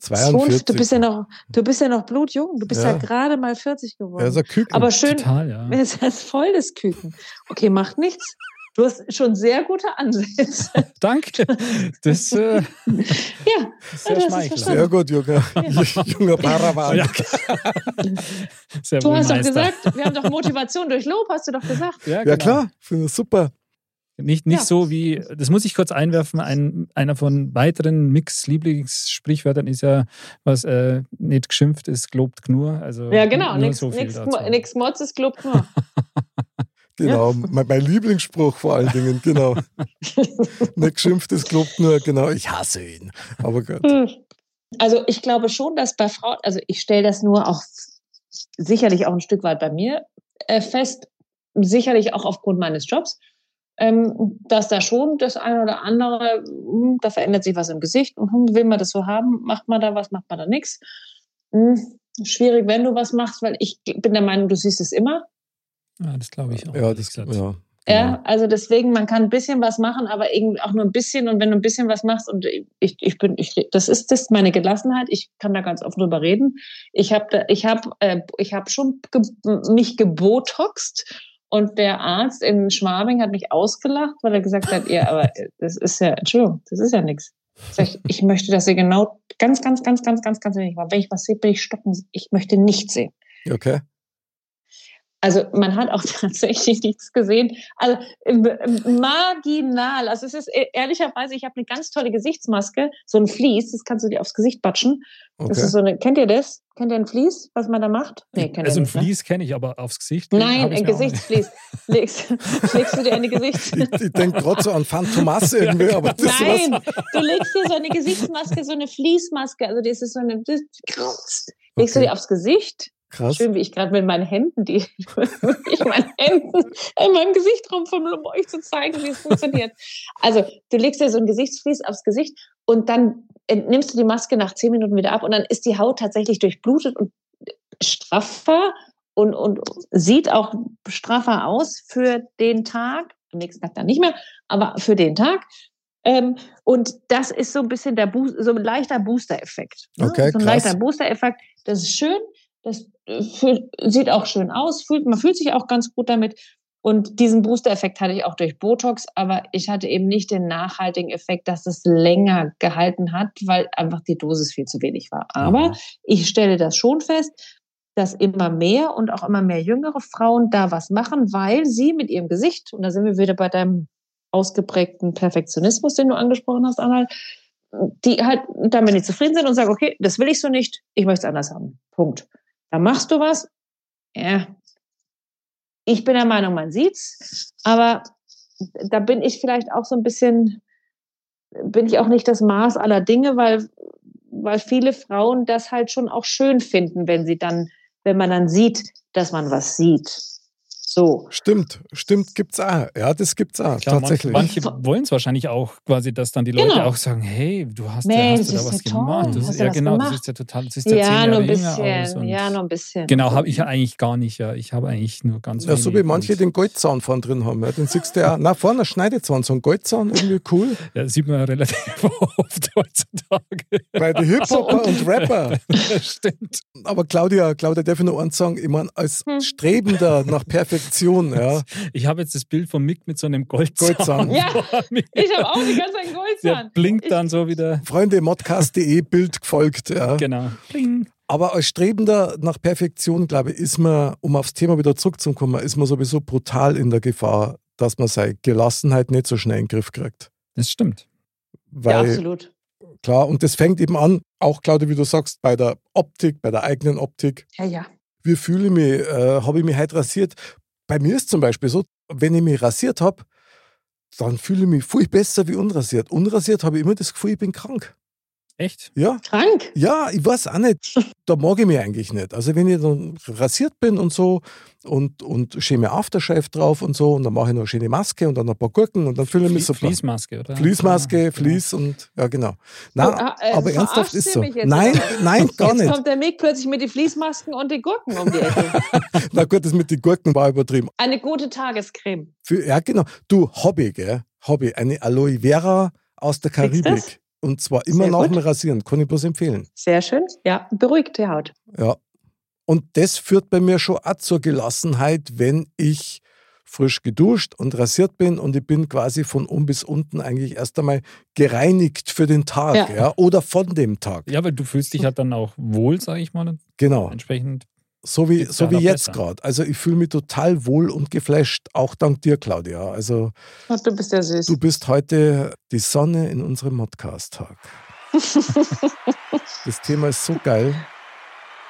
[SPEAKER 1] 42.
[SPEAKER 4] Du bist ja noch, du bist ja noch blutjung. Du bist ja,
[SPEAKER 1] Ja.
[SPEAKER 4] gerade mal 40 geworden.
[SPEAKER 1] Ja, ist ein Küken.
[SPEAKER 4] Aber schön,
[SPEAKER 2] Total, ja.
[SPEAKER 4] es ist voll das Küken. Okay, macht nichts. Du hast schon sehr gute Ansätze.
[SPEAKER 2] Danke. Das äh,
[SPEAKER 4] ja,
[SPEAKER 2] ist
[SPEAKER 4] Ja,
[SPEAKER 2] sehr
[SPEAKER 4] das ist
[SPEAKER 2] schmeichelnd.
[SPEAKER 4] verstanden.
[SPEAKER 1] Sehr gut, junger, junger Paravan.
[SPEAKER 2] Ja. Sehr
[SPEAKER 4] du hast doch gesagt, wir haben doch Motivation durch Lob, hast du doch gesagt.
[SPEAKER 2] Ja,
[SPEAKER 1] Ja,
[SPEAKER 2] genau.
[SPEAKER 1] klar, finde ich super.
[SPEAKER 2] Nicht, nicht
[SPEAKER 4] Ja.
[SPEAKER 2] so wie, das muss ich kurz einwerfen, ein, einer von weiteren Mix-Lieblingssprichwörtern ist ja, was äh, nicht geschimpft ist, gelobt nur. Also
[SPEAKER 4] Ja, genau. Nix,
[SPEAKER 2] so
[SPEAKER 4] Mods ist Club nur.
[SPEAKER 1] Genau, mein, mein Lieblingsspruch vor allen Dingen, genau. Nicht geschimpft, es gelobt nur, genau. Ich hasse ihn. Aber gut.
[SPEAKER 4] Hm. Also ich glaube schon, dass bei Frauen, also ich stelle das nur auch sicherlich auch ein Stück weit bei mir äh, fest, sicherlich auch aufgrund meines Jobs, ähm, dass da schon das eine oder andere, hm, da verändert sich was im Gesicht und hm, will man das so haben, macht man da was, macht man da nichts. Hm, schwierig, wenn du was machst, weil ich bin der Meinung, du siehst es immer.
[SPEAKER 2] Ja, das glaube ich auch.
[SPEAKER 1] Ja, das, ja.
[SPEAKER 4] Ja,
[SPEAKER 1] genau.
[SPEAKER 4] also deswegen, man kann ein bisschen was machen, aber irgendwie auch nur ein bisschen. Und wenn du ein bisschen was machst, und ich, ich bin, ich, das ist das meine Gelassenheit. Ich kann da ganz offen drüber reden. Ich habe, ich habe, äh, ich habe schon ge mich gebotoxt. Und der Arzt in Schwabing hat mich ausgelacht, weil er gesagt hat, ja, aber das ist ja, Entschuldigung, das ist ja nichts. Ich, ich möchte, dass ihr genau ganz, ganz, ganz, ganz, ganz, ganz wenig macht. Wenn ich was sehe, bin ich stocken. Ich möchte nichts sehen.
[SPEAKER 1] Okay.
[SPEAKER 4] Also man hat auch tatsächlich nichts gesehen. Also marginal. Also es ist äh, ehrlicherweise, ich habe eine ganz tolle Gesichtsmaske, so ein Vlies, das kannst du dir aufs Gesicht batschen. Das
[SPEAKER 1] okay.
[SPEAKER 4] ist so eine, kennt ihr das? Kennt ihr ein Vlies, was man da macht? Nee, kennt
[SPEAKER 2] also
[SPEAKER 4] ihr
[SPEAKER 2] ein
[SPEAKER 4] nicht. ne?
[SPEAKER 2] Vlies kenne ich, aber aufs Gesicht.
[SPEAKER 4] Nein, ein. Gesichtsvlies. Legst, legst du dir eine Gesichts...
[SPEAKER 1] Ich, ich denke gerade so an Phantomas irgendwie, aber das ist
[SPEAKER 4] Nein, du legst dir so eine Gesichtsmaske, so eine Fließmaske, also das ist so eine... Das, legst du
[SPEAKER 1] Okay.
[SPEAKER 4] dir aufs Gesicht
[SPEAKER 1] Krass.
[SPEAKER 4] Schön, wie ich gerade mit meinen Händen, die ich meinen Händen in meinem Gesicht rumfummel, um euch zu zeigen, wie es funktioniert. Also, du legst dir so ein Gesichtsvlies aufs Gesicht und dann nimmst du die Maske nach zehn Minuten wieder ab und dann ist die Haut tatsächlich durchblutet und straffer und, und sieht auch straffer aus für den Tag. Am nächsten Tag dann nicht mehr, aber für den Tag. Ähm, und das ist so ein bisschen der Boost, so ein leichter Booster-Effekt. ne?
[SPEAKER 1] Okay,
[SPEAKER 4] so ein
[SPEAKER 1] krass.
[SPEAKER 4] leichter Booster-Effekt. Das ist schön. Das äh, fühlt, sieht auch schön aus. Fühlt, man fühlt sich auch ganz gut damit. Und diesen Booster-Effekt hatte ich auch durch Botox, aber ich hatte eben nicht den nachhaltigen Effekt, dass es länger gehalten hat, weil einfach die Dosis viel zu wenig war. Aber
[SPEAKER 1] Mhm.
[SPEAKER 4] ich stelle das schon fest, dass immer mehr und auch immer mehr jüngere Frauen da was machen, weil sie mit ihrem Gesicht, und da sind wir wieder bei deinem ausgeprägten Perfektionismus, den du angesprochen hast, Arnold, die halt damit nicht zufrieden sind und sagen, okay, das will ich so nicht, ich möchte es anders haben. Punkt. Da machst du was. Ja. Ich bin der Meinung, man sieht's, aber da bin ich vielleicht auch so ein bisschen, bin ich auch nicht das Maß aller Dinge, weil, weil viele Frauen das halt schon auch schön finden, wenn sie dann, wenn man dann sieht, dass man was sieht. So.
[SPEAKER 1] Stimmt, stimmt, gibt's auch. Ja, das gibt's auch,
[SPEAKER 2] Klar,
[SPEAKER 1] tatsächlich.
[SPEAKER 2] Manche, manche wollen es wahrscheinlich auch quasi, dass dann die Leute
[SPEAKER 4] Genau.
[SPEAKER 2] auch sagen, hey, du hast, ja,
[SPEAKER 4] Mensch,
[SPEAKER 2] hast du da
[SPEAKER 4] das
[SPEAKER 2] was
[SPEAKER 4] ja toll,
[SPEAKER 2] gemacht. Das ist, ja genau, das
[SPEAKER 4] gemacht?
[SPEAKER 2] ist ja total, das ist ja,
[SPEAKER 4] Ja,
[SPEAKER 2] zehn
[SPEAKER 4] nur ein bisschen.
[SPEAKER 2] Und
[SPEAKER 4] Ja, nur ein bisschen.
[SPEAKER 2] Genau, habe ich ja eigentlich gar nicht. Ja. Ich habe eigentlich nur ganz
[SPEAKER 1] Ja, so wie manche den Goldzahn vorne drin haben. Ja. Den siehst du ja auch. Na, vorne ein Schneidezahn, so ein Goldzahn, irgendwie cool.
[SPEAKER 2] Ja, das sieht man ja relativ oft heutzutage.
[SPEAKER 1] Bei den Hip-Hopper und Rapper.
[SPEAKER 2] Das stimmt.
[SPEAKER 1] Aber Claudia, Claudia, darf ich noch eins sagen? Ich meine, als
[SPEAKER 4] Hm.
[SPEAKER 1] Strebender nach Perfektion, ja,
[SPEAKER 2] Ich habe jetzt das Bild von Mick mit so einem Goldzahn.
[SPEAKER 1] Goldzahn.
[SPEAKER 4] Ja, ich habe auch die ganze Zeit einen
[SPEAKER 2] Der
[SPEAKER 4] Goldzahn.
[SPEAKER 2] blinkt
[SPEAKER 4] Ich-
[SPEAKER 2] dann so wieder.
[SPEAKER 1] Freunde, modcast.de, Bild gefolgt, ja.
[SPEAKER 2] Genau. Bling.
[SPEAKER 1] Aber als Strebender nach Perfektion, glaube ich, ist man, um aufs Thema wieder zurückzukommen, ist man sowieso brutal in der Gefahr, dass man seine Gelassenheit nicht so schnell in den Griff kriegt.
[SPEAKER 2] Das stimmt.
[SPEAKER 4] Ja,
[SPEAKER 1] Weil,
[SPEAKER 4] absolut.
[SPEAKER 1] klar, und das fängt eben an, auch Claudia, wie du sagst, bei der Optik, bei der eigenen Optik.
[SPEAKER 4] Ja, ja.
[SPEAKER 1] Wie fühle ich mich? Äh, habe ich mich heute rasiert? Bei mir ist zum Beispiel so, wenn ich mich rasiert habe, dann fühle ich mich viel besser wie unrasiert. Unrasiert habe ich immer das Gefühl, ich bin krank.
[SPEAKER 2] Echt?
[SPEAKER 1] Ja,
[SPEAKER 4] Krank.
[SPEAKER 1] ja, ich weiß auch nicht. Da mag ich mich eigentlich nicht. Also wenn ich dann rasiert bin und so und, und schöne Aftershave drauf und so und dann mache ich noch eine schöne Maske und dann ein paar Gurken und dann fühle ich mich super.
[SPEAKER 2] Fließmaske, oder?
[SPEAKER 1] Fließmaske,
[SPEAKER 2] Ja, genau.
[SPEAKER 1] Fließ und ja genau. Nein,
[SPEAKER 4] ah, äh,
[SPEAKER 1] aber ernsthaft ist so.
[SPEAKER 4] jetzt,
[SPEAKER 1] Nein, nein, gar
[SPEAKER 4] Jetzt
[SPEAKER 1] nicht.
[SPEAKER 4] kommt der Mick plötzlich mit den Fließmasken und den Gurken um die Ecke.
[SPEAKER 1] Na gut, das mit den Gurken war übertrieben.
[SPEAKER 4] Eine gute Tagescreme.
[SPEAKER 1] Für, ja, genau. Du, Hobby, gell? Hobby. Eine Aloe Vera aus der Karibik. Und zwar immer
[SPEAKER 4] Sehr
[SPEAKER 1] nach
[SPEAKER 4] gut.
[SPEAKER 1] dem Rasieren. Kann ich bloß empfehlen.
[SPEAKER 4] Sehr schön. Ja, beruhigt die Haut.
[SPEAKER 1] Ja. Und das führt bei mir schon auch zur Gelassenheit, wenn ich frisch geduscht und rasiert bin und ich bin quasi von oben bis unten eigentlich erst einmal gereinigt für den Tag ja.
[SPEAKER 4] Ja.
[SPEAKER 1] oder von dem Tag.
[SPEAKER 2] Ja, weil du fühlst dich halt dann auch wohl, sage ich mal.
[SPEAKER 1] Genau.
[SPEAKER 2] Entsprechend.
[SPEAKER 1] So wie,
[SPEAKER 2] Geht's
[SPEAKER 1] so wie jetzt gerade. Also ich fühle mich total wohl und geflasht, auch dank dir, Claudia. Also
[SPEAKER 4] Oh, du bist ja süß.
[SPEAKER 1] du bist heute die Sonne in unserem Modcast-Tag. Das Thema ist so geil.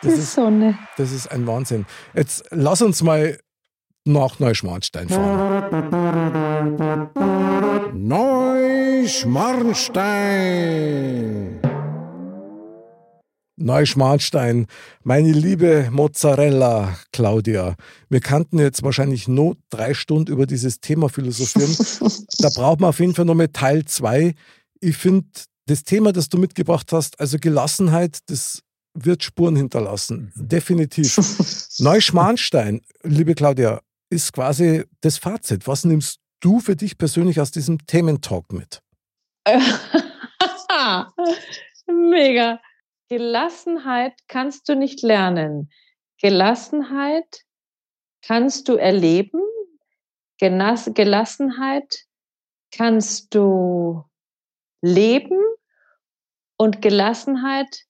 [SPEAKER 1] Das
[SPEAKER 4] die
[SPEAKER 1] ist,
[SPEAKER 4] Sonne.
[SPEAKER 1] das ist ein Wahnsinn. Jetzt lass uns mal nach Neuschmarnstein fahren.
[SPEAKER 5] Neuschmarnstein.
[SPEAKER 1] Neuschmarnstein, meine liebe Mozzarella, Claudia. Wir kannten jetzt wahrscheinlich nur drei Stunden über dieses Thema philosophieren. da braucht man auf jeden Fall nochmal Teil zwei. Ich finde, das Thema, das du mitgebracht hast, also Gelassenheit, das wird Spuren hinterlassen. Definitiv. Neuschmarnstein, liebe Claudia, ist quasi das Fazit. Was nimmst du für dich persönlich aus diesem Thementalk mit?
[SPEAKER 4] Mega. Gelassenheit kannst du nicht lernen. Gelassenheit kannst du erleben. Genas Gelassenheit kannst du leben und Gelassenheit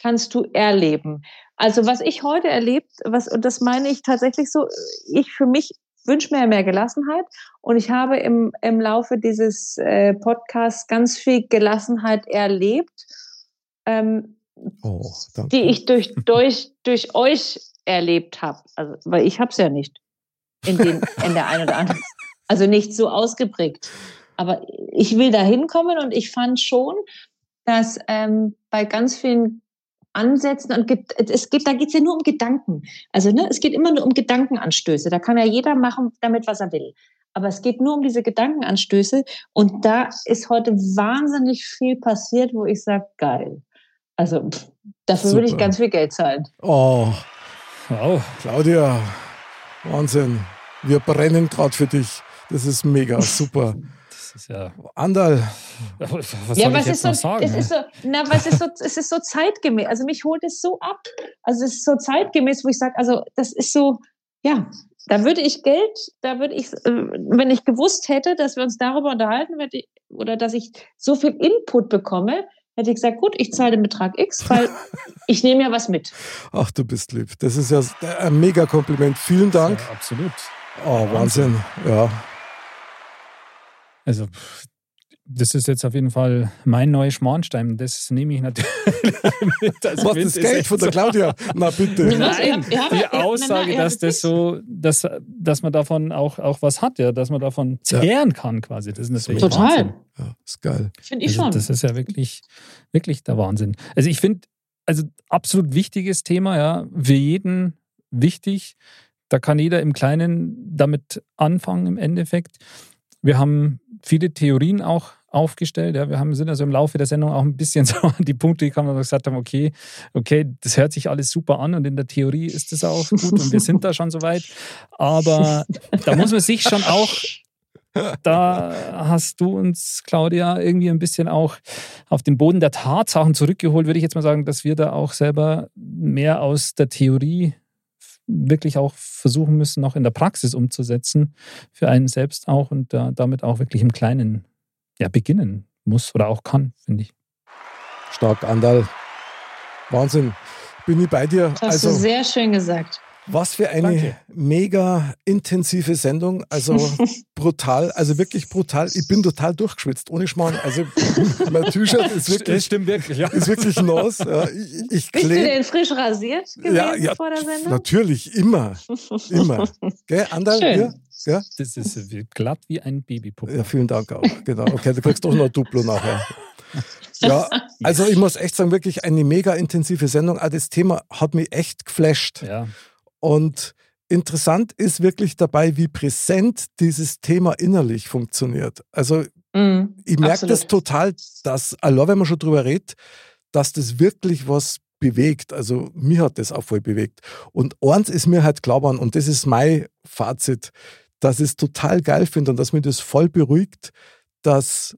[SPEAKER 4] kannst du erleben. Also was ich heute erlebt, was und das meine ich tatsächlich so, ich für mich wünsche mir mehr Gelassenheit und ich habe im, im Laufe dieses äh, Podcasts ganz viel Gelassenheit erlebt, ähm,
[SPEAKER 1] Oh,
[SPEAKER 4] die ich durch, durch, durch euch erlebt habe. Also, weil ich habe es ja nicht in, den, in der einen oder anderen. Also nicht so ausgeprägt. Aber ich will da hinkommen und ich fand schon, dass ähm, bei ganz vielen Ansätzen und es geht, da geht es ja nur um Gedanken. Also ne, es geht immer nur um Gedankenanstöße. Da kann ja jeder machen damit, was er will. Aber es geht nur um diese Gedankenanstöße und da ist heute wahnsinnig viel passiert, wo ich sage, geil. Also dafür würde ich
[SPEAKER 1] Super.
[SPEAKER 4] ganz viel Geld zahlen.
[SPEAKER 1] Oh,
[SPEAKER 2] Wow.
[SPEAKER 1] Claudia, Wahnsinn. Wir brennen gerade für dich. Das ist mega, super.
[SPEAKER 2] Das ist ja.
[SPEAKER 1] Andal,
[SPEAKER 2] Was soll
[SPEAKER 4] ja,
[SPEAKER 2] ich
[SPEAKER 4] was
[SPEAKER 2] jetzt
[SPEAKER 4] ist so,
[SPEAKER 2] noch sagen?
[SPEAKER 4] es ist so, na, was ist so, es ist so zeitgemäß. Also mich holt es so ab. Also es ist so zeitgemäß, wo ich sage, also das ist so, ja, da würde ich Geld, da würde ich, äh, wenn ich gewusst hätte, dass wir uns darüber unterhalten, ich, oder dass ich so viel Input bekomme, hätte ich gesagt, gut, ich zahle den Betrag X, weil ich nehme ja was mit.
[SPEAKER 1] ach, du bist lieb. Das ist ja ein mega Kompliment. Vielen Dank.
[SPEAKER 2] Ja, absolut.
[SPEAKER 1] Oh, Wahnsinn. Ja,
[SPEAKER 2] Also, das ist jetzt auf jeden Fall mein neuer Schmarnstein. Das nehme ich natürlich mit. Also,
[SPEAKER 1] was das Geld von der Claudia? Na bitte.
[SPEAKER 2] Nein, die Aussage, dass das so, dass, dass man davon auch, auch was hat, ja, dass man davon
[SPEAKER 1] Ja.
[SPEAKER 2] zehren kann quasi. Das ist natürlich
[SPEAKER 4] Total.
[SPEAKER 2] Wahnsinn.
[SPEAKER 1] Ja, ist geil.
[SPEAKER 4] Finde ich
[SPEAKER 2] Also,
[SPEAKER 4] schon.
[SPEAKER 2] das ist ja wirklich, wirklich der Wahnsinn. Also ich finde, also absolut wichtiges Thema, ja, für jeden wichtig. Da kann jeder im Kleinen damit anfangen im Endeffekt. Wir haben viele Theorien auch aufgestellt. Ja. Wir haben, sind also im Laufe der Sendung auch ein bisschen so an die Punkte gekommen, wo wir gesagt haben, okay, okay, das hört sich alles super an und in der Theorie ist das auch gut und wir sind da schon so weit. Aber da muss man sich schon auch da hast du uns, Claudia, irgendwie ein bisschen auch auf den Boden der Tatsachen zurückgeholt, würde ich jetzt mal sagen, dass wir da auch selber mehr aus der Theorie wirklich auch versuchen müssen, noch in der Praxis umzusetzen, für einen selbst auch und da, damit auch wirklich im Kleinen ja, beginnen muss oder auch kann, finde ich.
[SPEAKER 1] Stark, Andal. Wahnsinn. Bin ich bei dir.
[SPEAKER 4] Das hast
[SPEAKER 1] Also,
[SPEAKER 4] du sehr schön gesagt.
[SPEAKER 1] Was für eine
[SPEAKER 2] Danke.
[SPEAKER 1] mega intensive Sendung. Also brutal, also wirklich brutal. Ich bin total durchgeschwitzt, ohne Schmarrn. Also mein T-Shirt ist wirklich,
[SPEAKER 2] stimmt wirklich, ja.
[SPEAKER 1] ist wirklich nass. Ja, ich ich
[SPEAKER 4] Bist du denn frisch rasiert gewesen
[SPEAKER 1] Ja, ja,
[SPEAKER 4] vor der Sendung?
[SPEAKER 1] natürlich, immer. Immer. Gell, Andal?
[SPEAKER 4] Schön.
[SPEAKER 1] Ja? Ja?
[SPEAKER 2] Das ist glatt wie ein Babypuppe.
[SPEAKER 1] ja, vielen Dank auch. Genau. Okay, du kriegst doch noch ein Duplo nachher. Ja, also ich muss echt sagen, wirklich eine mega intensive Sendung. Auch das Thema hat mich echt geflasht.
[SPEAKER 2] Ja,
[SPEAKER 1] Und interessant ist wirklich dabei, wie präsent dieses Thema innerlich funktioniert. Also
[SPEAKER 4] Mhm,
[SPEAKER 1] ich merke das total, dass, allein wenn man schon drüber redet, dass das wirklich was bewegt. Also mir hat das auch voll bewegt. Und eins ist mir halt klar geworden, und das ist mein Fazit, dass ich es total geil finde und dass mich das voll beruhigt, dass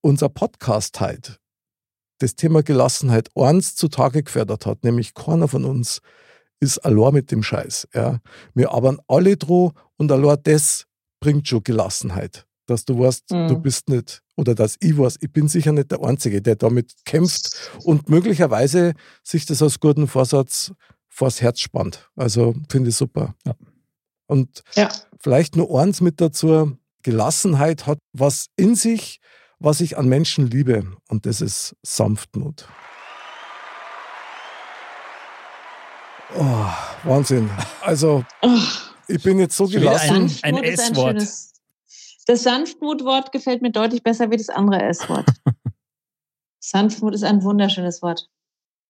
[SPEAKER 1] unser Podcast halt das Thema Gelassenheit eins zutage gefördert hat, nämlich keiner von uns ist allein mit dem Scheiß. Ja. Wir arbeiten alle droh und allein das bringt schon Gelassenheit. Dass du weißt,
[SPEAKER 4] Mhm.
[SPEAKER 1] du bist nicht, oder dass ich weiß, ich bin sicher nicht der Einzige, der damit kämpft und möglicherweise sich das als guten Vorsatz vors Herz spannt. Also finde ich super.
[SPEAKER 2] Ja.
[SPEAKER 1] Und
[SPEAKER 4] Ja.
[SPEAKER 1] vielleicht nur eins mit dazu, Gelassenheit hat was in sich, was ich an Menschen liebe und das ist Sanftmut. Oh, Wahnsinn. Also ich bin jetzt so gelassen.
[SPEAKER 2] ein-
[SPEAKER 4] ist
[SPEAKER 2] S-Wort.
[SPEAKER 4] schönes- Das Sanftmut-Wort gefällt mir deutlich besser wie das andere S-Wort. Sanftmut ist ein wunderschönes Wort.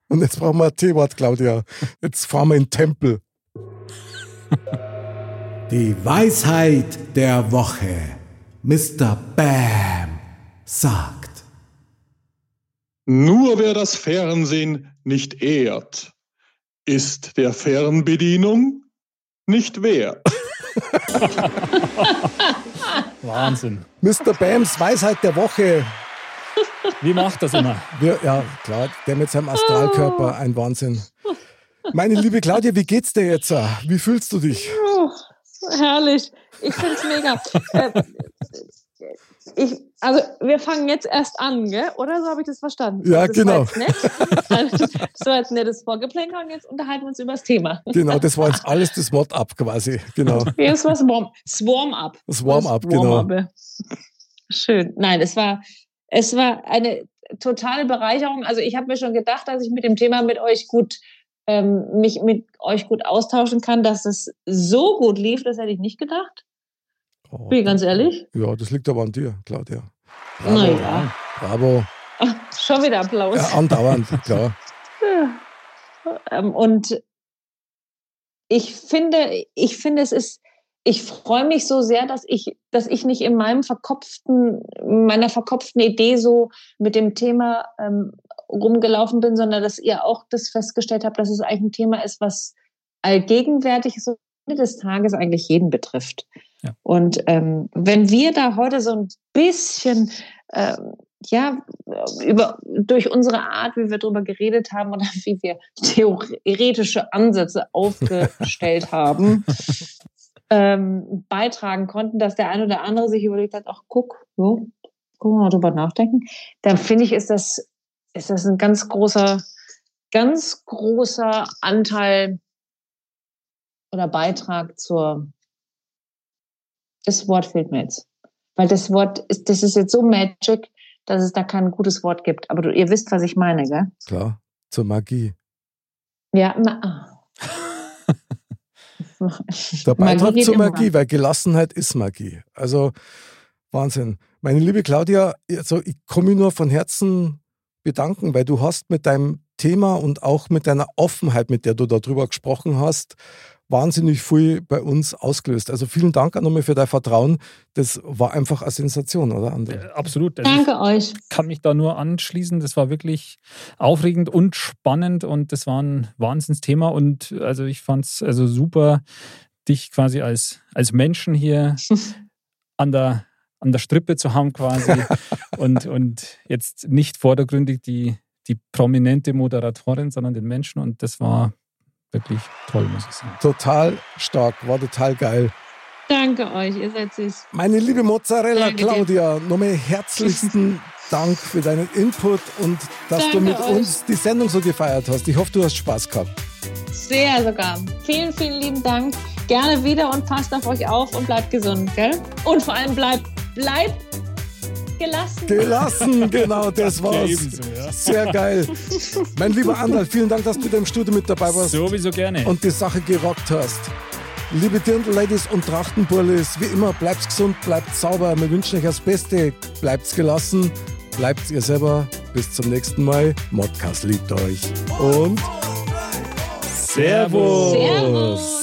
[SPEAKER 1] Und jetzt brauchen wir ein T-Wort, Claudia. Jetzt fahren wir in den Tempel.
[SPEAKER 5] Die Weisheit der Woche. Mr. Bam sagt.
[SPEAKER 6] Nur wer das Fernsehen nicht ehrt, ist der Fernbedienung nicht wert.
[SPEAKER 2] Wahnsinn.
[SPEAKER 1] Mr. Bams Weisheit der Woche.
[SPEAKER 2] Wie macht das immer?
[SPEAKER 1] Wir, ja, klar, der mit seinem Astralkörper, ein Wahnsinn. Meine liebe Claudia, wie geht's dir jetzt? Wie fühlst du dich?
[SPEAKER 4] Oh, herrlich. Ich finde es mega. äh, ich, also, wir fangen jetzt erst an, gell? oder so habe ich das verstanden?
[SPEAKER 1] Ja,
[SPEAKER 4] das
[SPEAKER 1] genau.
[SPEAKER 4] War nett. das war jetzt nettes Vorgeplänkel und jetzt unterhalten wir uns über das Thema.
[SPEAKER 1] Genau, das war jetzt alles das Mod-Up quasi. Genau.
[SPEAKER 4] Jetzt war Swarm, Swarm-Up.
[SPEAKER 1] Das Warm-up, genau.
[SPEAKER 4] Warm-up. Schön. Nein, es war, es war eine totale Bereicherung. Also ich habe mir schon gedacht, dass ich mit dem Thema mit euch gut ähm, mich mit euch gut austauschen kann, dass es so gut lief, das hätte ich nicht gedacht.
[SPEAKER 1] Oh,
[SPEAKER 4] Bin ich ganz ehrlich.
[SPEAKER 1] Ja, das liegt aber an dir, Claudia.
[SPEAKER 4] Naja.
[SPEAKER 1] Bravo.
[SPEAKER 4] Ach, schon wieder Applaus.
[SPEAKER 1] Ja, andauernd, klar.
[SPEAKER 4] Ähm, und ich finde, ich finde, es ist, ich freue mich so sehr, dass ich, dass ich nicht in meinem verkopften, meiner verkopften Idee so mit dem Thema ähm, rumgelaufen bin, sondern dass ihr auch das festgestellt habt, dass es eigentlich ein Thema ist, was allgegenwärtig Ende des Tages eigentlich jeden betrifft.
[SPEAKER 2] Ja.
[SPEAKER 4] Und ähm, wenn wir da heute so ein bisschen ähm, ja, über, durch unsere Art, wie wir darüber geredet haben oder wie wir theoretische Ansätze aufgestellt haben, ähm, beitragen konnten, dass der eine oder andere sich überlegt hat, ach guck, so, guck mal drüber nachdenken, dann finde ich, ist das, ist das ein ganz großer, ganz großer Anteil oder Beitrag zur, das Wort fehlt mir jetzt. Weil das Wort ist, das ist jetzt so magic, dass es da kein gutes Wort gibt. Aber du, ihr wisst, was ich meine, gell?
[SPEAKER 1] Klar, zur Magie.
[SPEAKER 4] Ja, na, ah.
[SPEAKER 1] Der Beitrag
[SPEAKER 4] geht
[SPEAKER 1] zur
[SPEAKER 4] immer.
[SPEAKER 1] Magie, weil Gelassenheit ist Magie. Also Wahnsinn. Meine liebe Claudia, also ich komme mich nur von Herzen bedanken, weil du hast mit deinem Thema und auch mit deiner Offenheit, mit der du darüber gesprochen hast, wahnsinnig viel bei uns ausgelöst. Also vielen Dank auch nochmal für dein Vertrauen. Das war einfach eine Sensation, oder André?
[SPEAKER 2] Äh, Absolut. Also ich
[SPEAKER 4] Danke euch.
[SPEAKER 2] kann mich da nur anschließen. Das war wirklich aufregend und spannend und das war ein Wahnsinnsthema. Und also ich fand es also super, dich quasi als, als Menschen hier an der, an der Strippe zu haben quasi und, und jetzt nicht vordergründig die, die prominente Moderatorin, sondern den Menschen. Und das war wirklich toll, muss ich sagen.
[SPEAKER 1] Total stark, war total geil.
[SPEAKER 4] Danke euch, ihr seid süß.
[SPEAKER 1] Meine liebe Mozzarella
[SPEAKER 4] Danke.
[SPEAKER 1] Claudia, nochmal herzlichsten Dank für deinen Input und dass du
[SPEAKER 4] Danke
[SPEAKER 1] mit
[SPEAKER 4] euch.
[SPEAKER 1] uns die Sendung so gefeiert hast. Ich hoffe, du hast Spaß gehabt.
[SPEAKER 4] Sehr sogar. Vielen, vielen lieben Dank. Gerne wieder und passt auf euch auf und bleibt gesund, gell? Und vor allem bleibt, bleibt gelassen.
[SPEAKER 1] Gelassen, genau, das war's.
[SPEAKER 2] ebenso, ja.
[SPEAKER 1] Sehr geil. Mein lieber Andal, vielen Dank, dass du im Studio mit dabei warst
[SPEAKER 2] Sowieso gerne.
[SPEAKER 1] und die Sache gerockt hast. Liebe Dirndl-Ladies und Trachtenburlis, wie immer, bleibt gesund, bleibt sauber. Wir wünschen euch das Beste. Bleibt gelassen, bleibt ihr selber. Bis zum nächsten Mal. Modcast liebt euch. Und
[SPEAKER 2] Servus.
[SPEAKER 4] Servus.